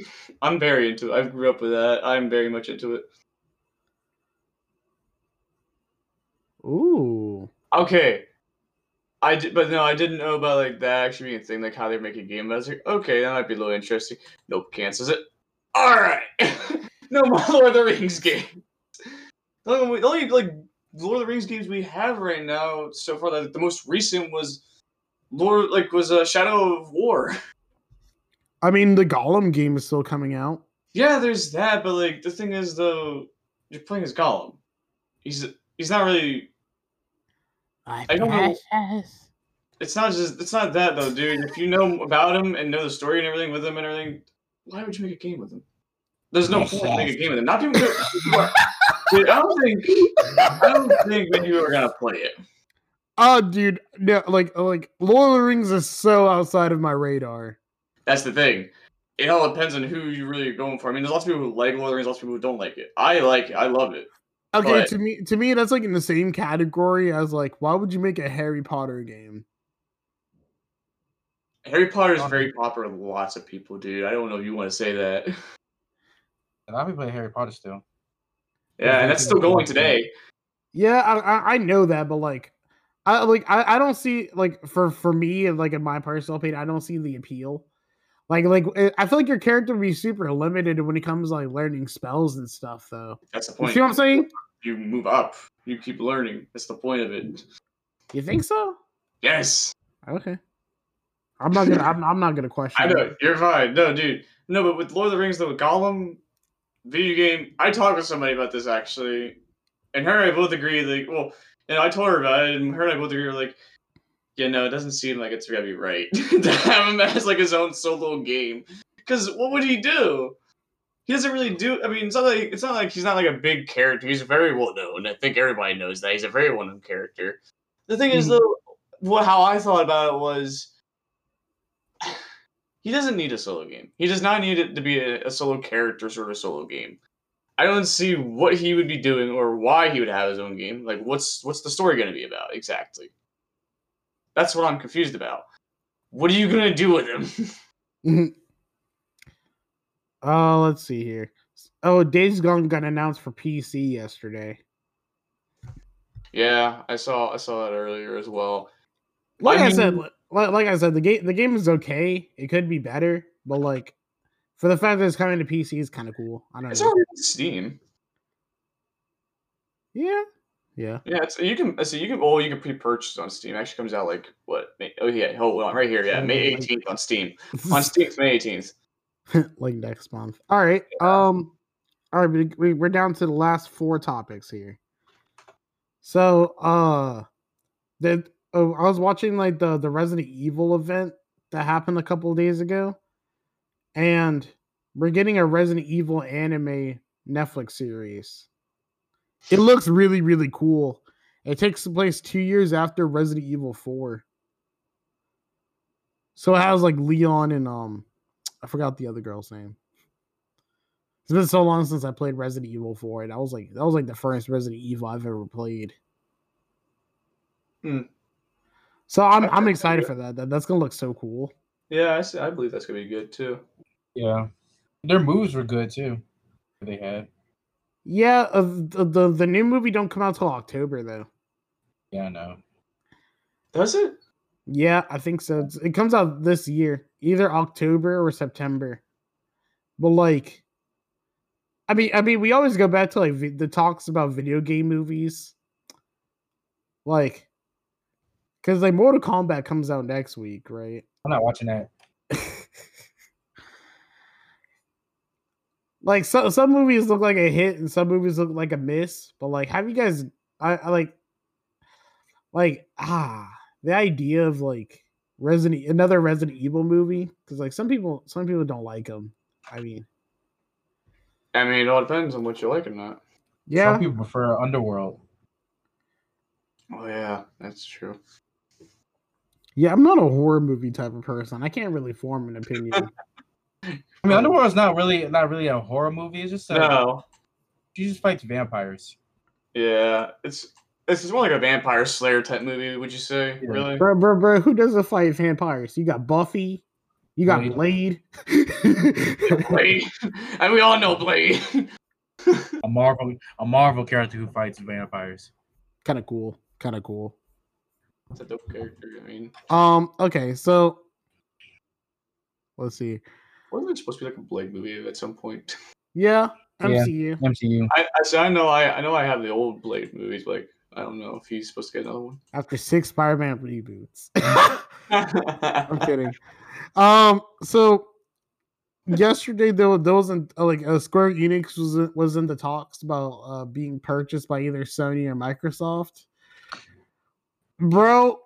I'm very into it. I grew up with that. I'm very much into it. Ooh. Okay. I did, but no, I didn't know about like that actually being a thing, like how they make a game. I was like, okay, that might be a little interesting. Nope, cancels it. All right, no more Lord of the Rings games. The only, the only like Lord of the Rings games we have right now so far, like, the most recent was Lord, like was a uh, Shadow of War. I mean, the Gollum game is still coming out. Yeah, there's that, but like the thing is though, you're playing as Gollum. He's he's not really I don't know. it's not just it's not that though, dude. If you know about him and know the story and everything with him and everything, why would you make a game with him? There's no point to make a game with him. Not even good. Dude, I don't think I don't think that you are gonna play it. Oh, dude, no, like, like Lord of the Rings is so outside of my radar. That's the thing. It all depends on who you really are going for. I mean, there's lots of people who like Lord of the Rings, lots of people who don't like it. I like it. I love it. Okay, But- to me, to me, that's like in the same category as like, why would you make a Harry Potter game? Harry Potter is very popular with lots of people, dude. I don't know if you want to say that. And I'll be playing Harry Potter still. Yeah, and that's still going today. Yeah, I, I I know that, but like, I like I, I don't see like for for me like in my personal opinion, I don't see the appeal. Like like eh, I feel like your character would be super limited when it comes to, like learning spells and stuff, though. That's the point. You see what I'm saying? You move up. You keep learning. That's the point of it. You think so? Yes. Okay. I'm not gonna. I'm, I'm not gonna question. I know you're fine. No, dude. No, but with Lord of the Rings, though, Gollum video game. I talked with somebody about this actually, and her and I both agree. Like, well, and I told her about it, and her and I both agree. Like, yeah, no, it doesn't seem like it's gonna be right to have him as like his own solo game. Because what would he do? He doesn't really do. I mean, it's not like it's not like he's not like a big character. He's very well known. I think everybody knows that he's a very well known character. The thing is, Mhm. though, what how I thought about it was he doesn't need a solo game. He does not need it to be a, a solo character sort of solo game. I don't see what he would be doing or why he would have his own game. Like, what's what's the story going to be about exactly? That's what I'm confused about. What are you going to do with him? Oh, let's see here. Oh, Days Gone got announced for PC yesterday. yeah, I saw I saw that earlier as well. Like I, said, mean- li- like, like I said, the game the game is okay. It could be better, but like for the fact that it's coming to PC is kind of cool. I don't It's know. already Steam. Yeah, yeah. Yeah, it's you can so you can oh you can pre-purchase on Steam. It actually comes out like what? May, oh yeah, hold on right here. Yeah, May 18th on Steam. On Steam, May 18th. like next month. All right. Um. All right. We, we we're down to the last four topics here. So, uh, the oh, I was watching like the the Resident Evil event that happened a couple of days ago, and we're getting a Resident Evil anime Netflix series. It looks really really cool. It takes place two years after Resident Evil Four. So it has like Leon and um I forgot the other girl's name. It's been so long since I played Resident Evil 4. And I was like, that was like the first Resident Evil I've ever played. Hmm. So I'm Okay, I'm okay. excited for that. that. That's gonna look so cool. Yeah, I, see, I believe that's gonna be good too. Yeah, their moves were good too. They had. Yeah, uh, the, the the new movie don't come out till October though. Yeah, I know. Does it? Yeah, I think so. It's, it comes out this year, either October or September. But like, I mean, I mean, we always go back to like vi- the talks about video game movies, like, because like Mortal Kombat comes out next week, right? I'm not watching that. like so, some movies look like a hit and some movies look like a miss. But like, have you guys? I, I like, like ah, the idea of like Resident another Resident Evil movie because like some people some people don't like them. I mean, I mean, it all depends on what you like or not. yeah, Some people prefer Underworld. Oh yeah, that's true. yeah. I'm not a horror movie type of person. I can't really form an opinion. I mean, Underworld's not really not really a horror movie. It's just a, No. she just fights vampires. Yeah, it's it's just more like a vampire slayer type movie. Would you say? Yeah. Really? bro, bro, bro, who doesn't fight vampires? You got Buffy, you got Blade. Blade. Blade. and we all know Blade. A Marvel a Marvel character who fights vampires. kind of cool. Kind of cool. It's a dope character. I mean, Um. Okay. So let's see. Wasn't it supposed to be like a Blade movie at some point? Yeah. Yeah. MCU. MCU. I I, so I know I I know I have the old Blade movies. Like I don't know if he's supposed to get another one. After six Spider-Man reboots. I'm kidding. Um. So yesterday there was, there wasn't uh, like uh, Square Enix was in- was in the talks about uh, being purchased by either Sony or Microsoft. Bro,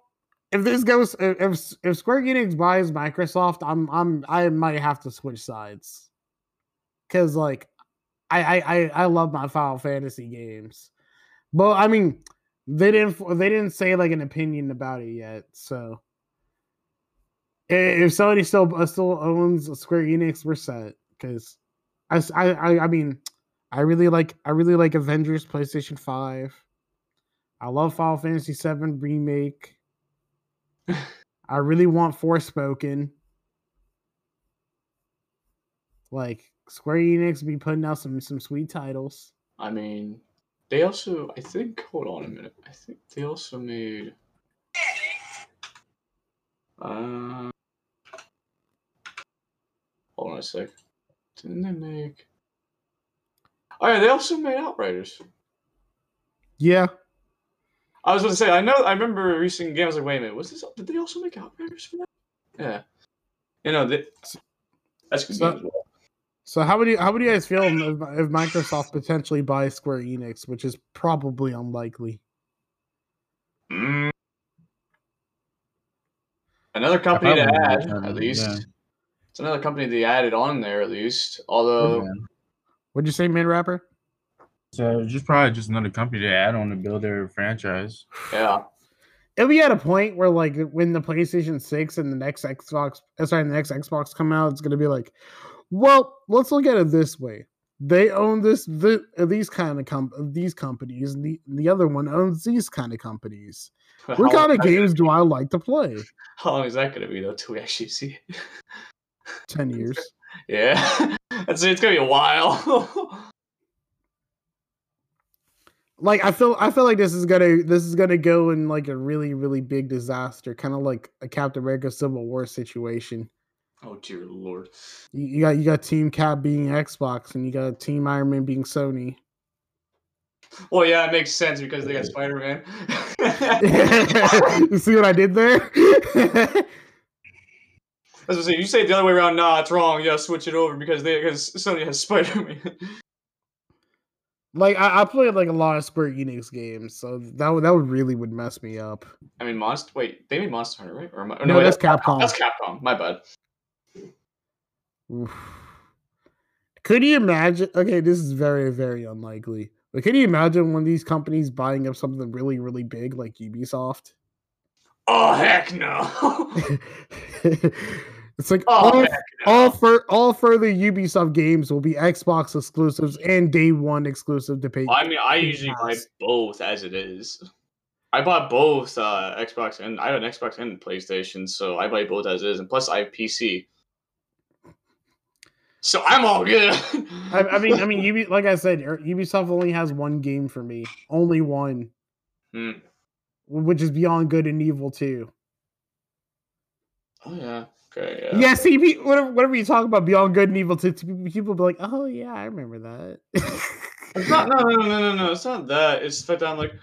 if this goes if if, Square Enix buys Microsoft, I'm I'm I might have to switch sides. Cause like I I I, love my Final Fantasy games. But I mean they didn't they didn't say like an opinion about it yet, so if somebody still uh, still owns Square Enix, we're set. Because I, I I mean, I really like I really like Avengers PlayStation Five. I love Final Fantasy VII remake. I really want Forspoken. Like Square Enix be putting out some some sweet titles. I mean, they also I think. Hold on a minute. I think they also made. Uh, hold on a sec. Didn't they make? Oh yeah, they also made Outriders. Yeah, I was going to say, I know, I remember a recent game. I was like, wait a minute, was this? Did they also make Outriders for that? Yeah. You know, they, that's good So- game as well. So how would you how would you guys feel if, if Microsoft potentially buys Square Enix, which is probably unlikely? Mm. Another company to add, at least. yeah. It's another company they added on there, at least. Although, Yeah. What'd you say, man rapper? So it's just probably just another company to add on to build their franchise. yeah. It'll be at a point where like when the PlayStation 6 and the next Xbox uh, sorry, the next Xbox come out, it's gonna be like, well, let's look at it this way. They own this the, these kind of com- these companies, and the, the other one owns these kind of companies. How What kind of games do I like to play? How long is that going to be, though, till we actually see it? Ten years. yeah. That's It's going to be a while. like I feel I feel like this is gonna this is gonna go in like a really really big disaster, kind of like a Captain America Civil War situation. oh, dear Lord. You, you got you got Team Cap being Xbox, and you got Team Iron Man being Sony. Well, yeah, it makes sense because they got Spider Man. you see what I did there? I was gonna say, you say it the other way around. Nah, it's wrong. Yeah, switch it over because they because Sony has Spider Man. Like I, I played like a lot of Square Enix games, so that would that would really would mess me up. I mean, Monster. Wait, they made Monster Hunter, right? Or I, No, wait, that's Capcom. That's Capcom. My bad. Oof. Could you imagine? Okay, this is very, very unlikely. But can you imagine one of these companies buying up something really, really big like Ubisoft? Oh heck no! it's like Oh all, heck no! all for all further Ubisoft games will be Xbox exclusives and day one exclusive to pay. I mean, I usually buy both as it is. I bought both uh, Xbox and I have an Xbox and PlayStation, so I buy both as is, and plus I have PC. So I'm all good. I, I mean, I mean, Ubi, like I said, Ubisoft only has one game for me, only one, Hmm. which is Beyond Good and Evil Two. Oh yeah. Okay. Yeah. Yeah, see, pe- whenever, whenever you talk about Beyond Good and Evil Two, people people be like, "Oh yeah, I remember that." It's not. No, no, no, no, no. It's not that. It's the fact that I'm like,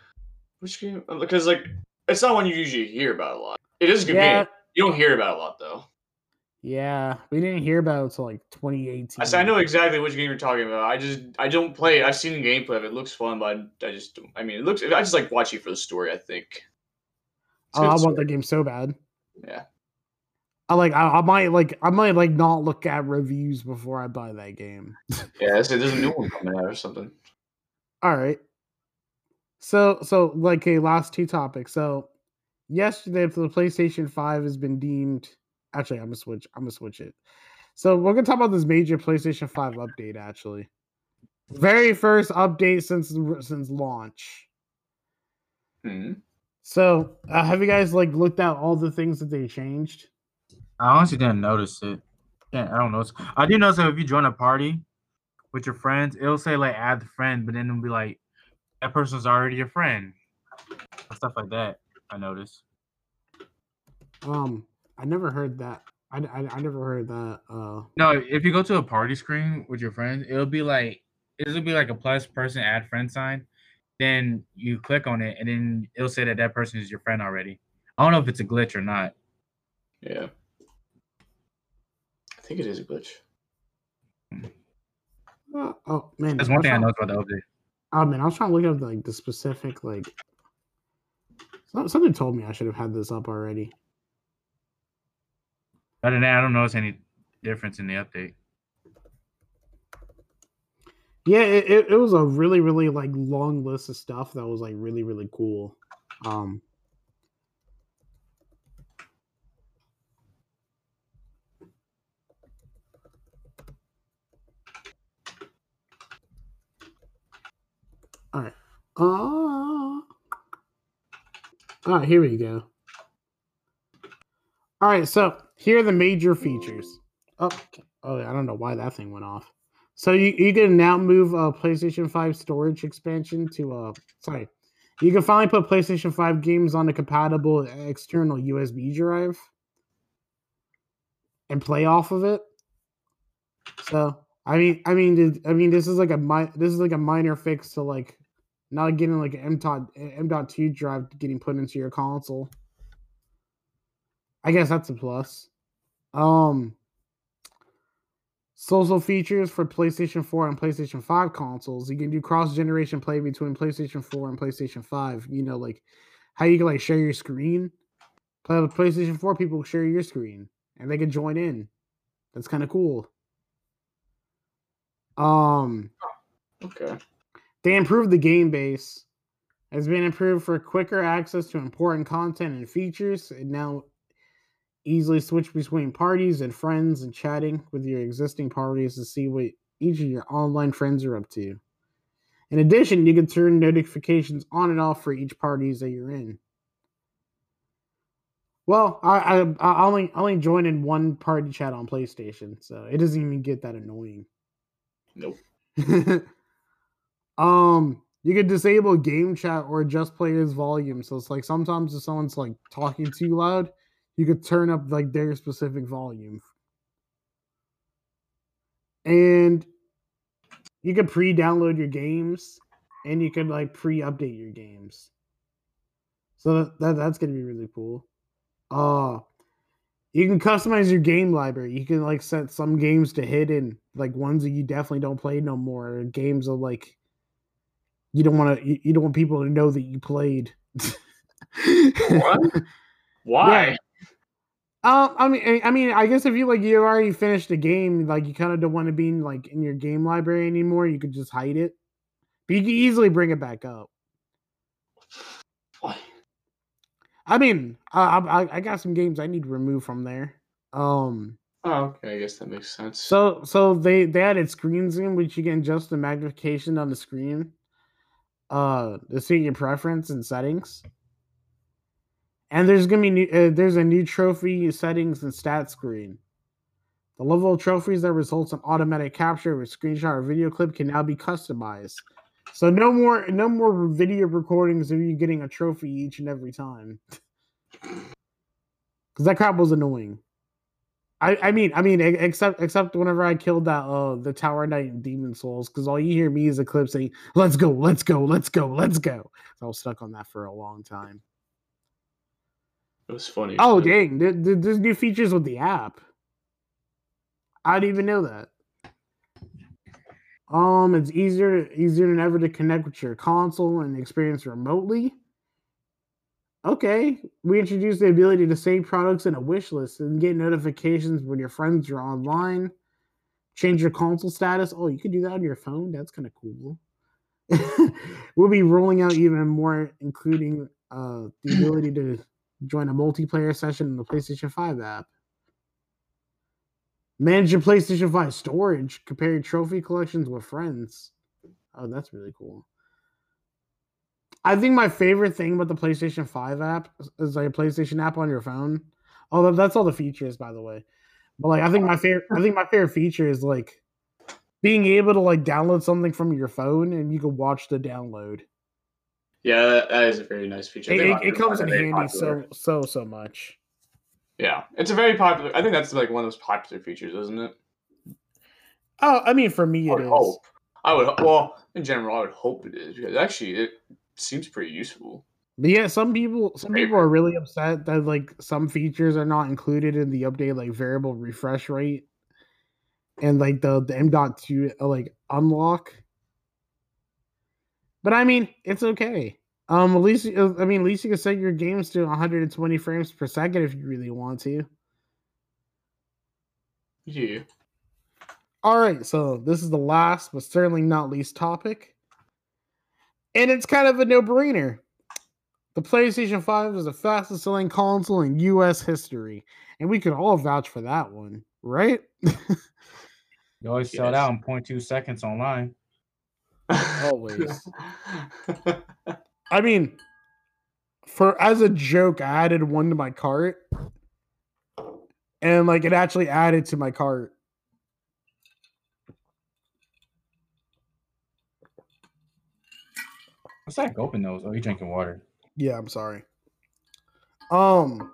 which game? Uh, because like, it's not one you usually hear about a lot. It is a good yeah, game. You don't hear about it a lot though. yeah, we didn't hear about it until like 2018. I said I know exactly which game you're talking about. I just I don't play it. I've seen the gameplay of it. It looks fun, but I, I just. I mean, it looks. I just like watching for the story. I think. It's Oh, I want that game so bad. Yeah. I like. I, I might like. I might like not look at reviews before I buy that game. Yeah. I said there's a new one coming out or something. All right. So so like okay, last two topics. So yesterday the PlayStation 5 has been deemed actually I'm gonna switch I'm gonna switch it. So we're gonna talk about this major PlayStation 5 update actually. Very first update since since launch. Hmm. So uh, have you guys like looked at all the things that they changed? I honestly didn't notice it. Yeah, I don't know. I do notice that if you join a party with your friends, it'll say like add the friend, but then it'll be like that person's already your friend. Stuff like that. I noticed. Um I never heard that. I, I, I never heard that. Uh No, if you go to a party screen with your friends, it'll be like it'll be like a plus person add friend sign. Then you click on it, and then it'll say that that person is your friend already. I don't know if it's a glitch or not. Yeah. I think it is a glitch. oh, oh, man. That's I one was thing I trying- know about the update. Oh man, I was trying to look up like the specific like. some- Somebody told me I should have had this up already. Other than that, I don't notice any difference in the update. Yeah, it, it, it was a really really like long list of stuff that was like really really cool. Um. All right, here we go. All right, so here are the major features. Oh, oh, I don't know why that thing went off. So you, you can now move uh, PlayStation 5 storage expansion to uh sorry. You can finally put PlayStation 5 games on a compatible external USB drive and play off of it. So I mean I mean I mean this is like a mi- this is like a minor fix to like not getting like an M dot two drive getting put into your console. I guess that's a plus. Um social features for PlayStation 4 and PlayStation 5 consoles. You can do cross generation play between PlayStation 4 and PlayStation 5. You know, like how you can like share your screen. Play with PlayStation 4, people share your screen and they can join in. That's kind of cool. Um Okay. They improved the game base. Has been improved for quicker access to important content and features. It now easily switch between parties and friends and chatting with your existing parties to see what each of your online friends are up to. In addition, you can turn notifications on and off for each parties that you're in. Well, I I, I only I only join in one party chat on PlayStation, so it doesn't even get that annoying. Nope. um, you can disable game chat or adjust players' volume. So it's like sometimes if someone's like talking too loud, you could turn up like their specific volume. And you could pre-download your games and you could like pre-update your games. So that, that that's gonna be really cool. Uh you can customize your game library. You can like set some games to hidden, like ones that you definitely don't play no more. or Games of like you don't want to, you, don't want people to know that you played. What? Why? Um, I mean, I- mean, I guess if you like you already finished a game, like you kind of don't want to be in, like in your game library anymore. You could just hide it, but you can easily bring it back up. Why? I mean, I I, I got some games I need to remove from there. Um, Oh, okay. I guess that makes sense. so so they they added screen zoom, which you can adjust the magnification on the screen, uh, suit your preference and settings. And there's gonna be new, uh, there's a new trophy settings and stat screen. The level of trophies that results in automatic capture of a screenshot or video clip can now be customized. So no more no more video recordings of you getting a trophy each and every time. Cause that crap was annoying. I, I mean I mean except except whenever I killed that uh the Tower Knight in Demon's Souls, because all you hear me is a clip saying, Let's go, let's go, let's go, let's go. So I was stuck on that for a long time. It was funny. Oh dang, there, there- there's new features with the app. I didn't even know that. Um, it's easier easier than ever to connect with your console and experience remotely. Okay, we introduced the ability to save products in a wish list and get notifications when your friends are online. Change your console status. Oh, you can do that on your phone. That's kind of cool. we'll be rolling out even more, including uh, the ability to join a multiplayer session in the PlayStation 5 app. Manage your PlayStation 5 storage. Compare your trophy collections with friends. Oh, that's really cool. I think my favorite thing about the PlayStation 5 app is- like a PlayStation app on your phone. That- that's all the features, by the way. But like, I think my favorite, I think my favorite feature is like being able to like download something from your phone and you can watch the download. Yeah, that, that is a very nice feature. It, it, it comes in handy popular. so so so much. Yeah, it's a very popular. I think that's like one of those popular features, isn't it? Oh, I mean, for me it is. I it would is. hope. I would. Well, in general, I would hope it is because actually it seems pretty useful. But yeah, some people some people are really upset that like some features are not included in the update, like variable refresh rate and like the the M.2 uh, like unlock. But I mean, it's okay. Um, at least uh, I mean, at least you can set your games to 120 frames per second if you really want to. Yeah. All right, so this is the last but certainly not least topic. And it's kind of a no-brainer. The PlayStation 5 is the fastest selling console in US history. And we could all vouch for that one, right? You always sell it out in 0.2 seconds online. Always. I mean, for as a joke, I added one to my cart. And like it actually added to my cart. What's that open those? Oh, you drinking water. Yeah, I'm sorry. Um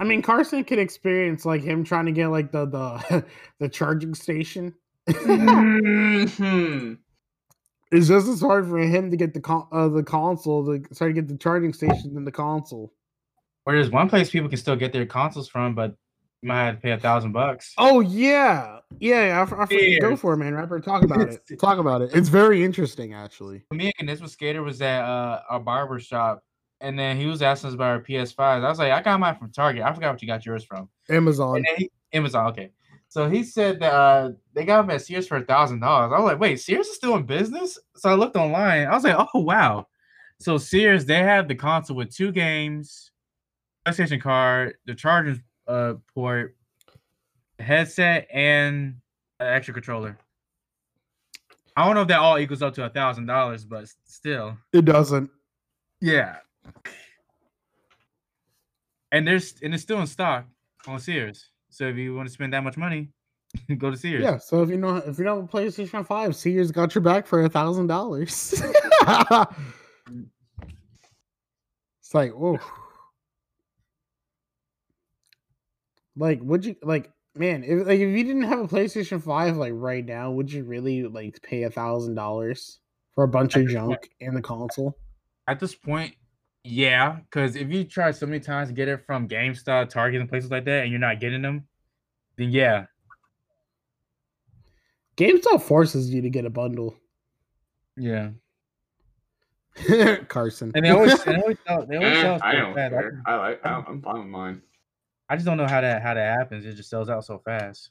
I mean Carson could experience like him trying to get like the the the charging station. Mhm. It's just as hard for him to get the con- uh, the console to sorry to get the charging station than the console. Whereas one place people can still get their consoles from, but you might have to pay a thousand bucks. Oh yeah, yeah. I I, f- go for it, man. Rapper, talk about it. Talk about it. It's very interesting, actually. Me and this was Skater was at uh, our barber shop, and then he was asking us about our PS5s. I was like, I got mine from Target. I forgot what you got yours from. Amazon. He, Amazon, okay. So he said that uh, they got them at Sears for a thousand dollars. I was like, wait, Sears is still in business? So I looked online. I was like, oh wow. So Sears, they have the console with two games, PlayStation card, the charging uh, port, headset, and an extra controller. I don't know if that all equals up to a thousand dollars, but still, It doesn't. yeah. And there's and it's still in stock on Sears. So if you want to spend that much money, go to Sears. Yeah. So if you know if you don't have a PlayStation Five, Sears got your back for a thousand dollars. It's like, oh, like would you like, man? If like if you didn't have a PlayStation Five like right now, would you really like pay a thousand dollars for a bunch of junk in the console? At this point, yeah, because if you try so many times to get it from GameStop, Target, and places like that, and you're not getting them, then yeah, GameStop forces you to get a bundle. yeah. Carson. And they always, they always sell, they always Eh, sell I so don't fast. I, care. I like. I'm fine with mine. I just don't know how that how that happens. It just sells out so fast.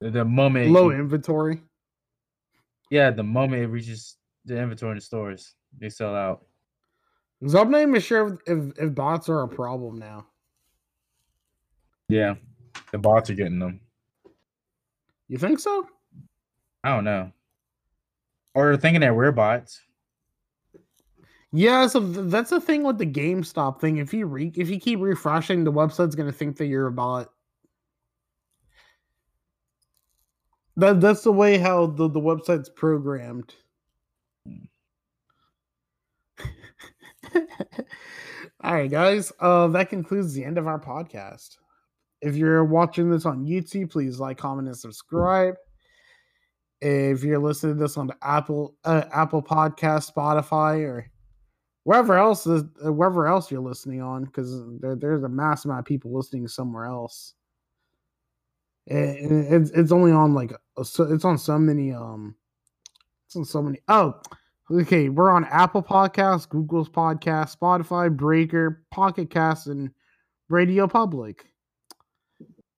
The, moment, Low inventory. yeah, the moment it reaches the inventory in the stores, they sell out. So I'm not even sure if, if, if bots are a problem now. Yeah, the bots are getting them. You think so? I don't know. Or thinking that we're bots. Yeah, so th- that's the thing with the GameStop thing. If you re- if you keep refreshing, the website's gonna think that you're a bot. That that's the way how the, the website's programmed. All right, guys. Uh, that concludes the end of our podcast. If you're watching this on YouTube, please like, comment, and subscribe. If you're listening to this on the Apple uh, Apple Podcast, Spotify, or wherever else is, uh, wherever else you're listening on, because there, there's a mass amount of people listening somewhere else. It- it's it's only on like it's on so many um, it's on so many. Oh, okay, we're on Apple Podcasts, Google's Podcast, Spotify, Breaker, Pocket Cast, and Radio Public.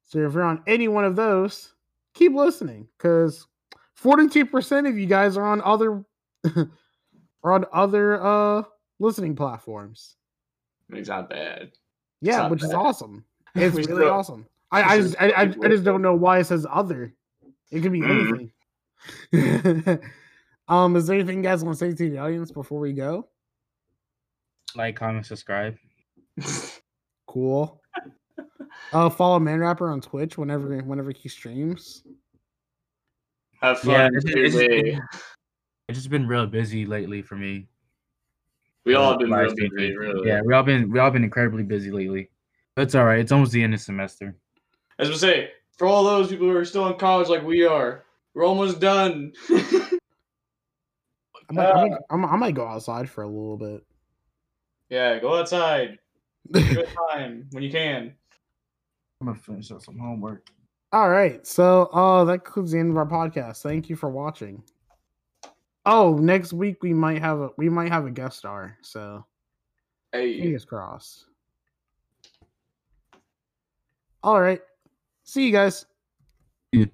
So if you're on any one of those, keep listening because 42% of you guys are on other are on other uh listening platforms. It's not bad. Yeah, not which is awesome. It's We really still- awesome. I, I just I, I, I just don't know why it says other. It could be Mhm. anything. um, is there anything you guys want to say to the audience before we go? Like, comment, subscribe. Cool. Uh, follow Man Rapper on Twitch whenever whenever he streams. Have fun. Yeah, with it's, it's, just day. been, it's just been real busy lately for me. We all uh, have been live real busy, really. Yeah, we all been we all been incredibly busy lately. That's all right. It's almost the end of semester. As we say, for all those people who are still in college like we are, we're almost done. I might, I, might, I might- I might go outside for a little bit. yeah, go outside. Good time when you can. I'm gonna finish up some homework. All right. So uh that concludes the end of our podcast. Thank you for watching. Oh, next week we might have a we might have a guest star, so Hey. fingers crossed. All right. See you guys. Yeah.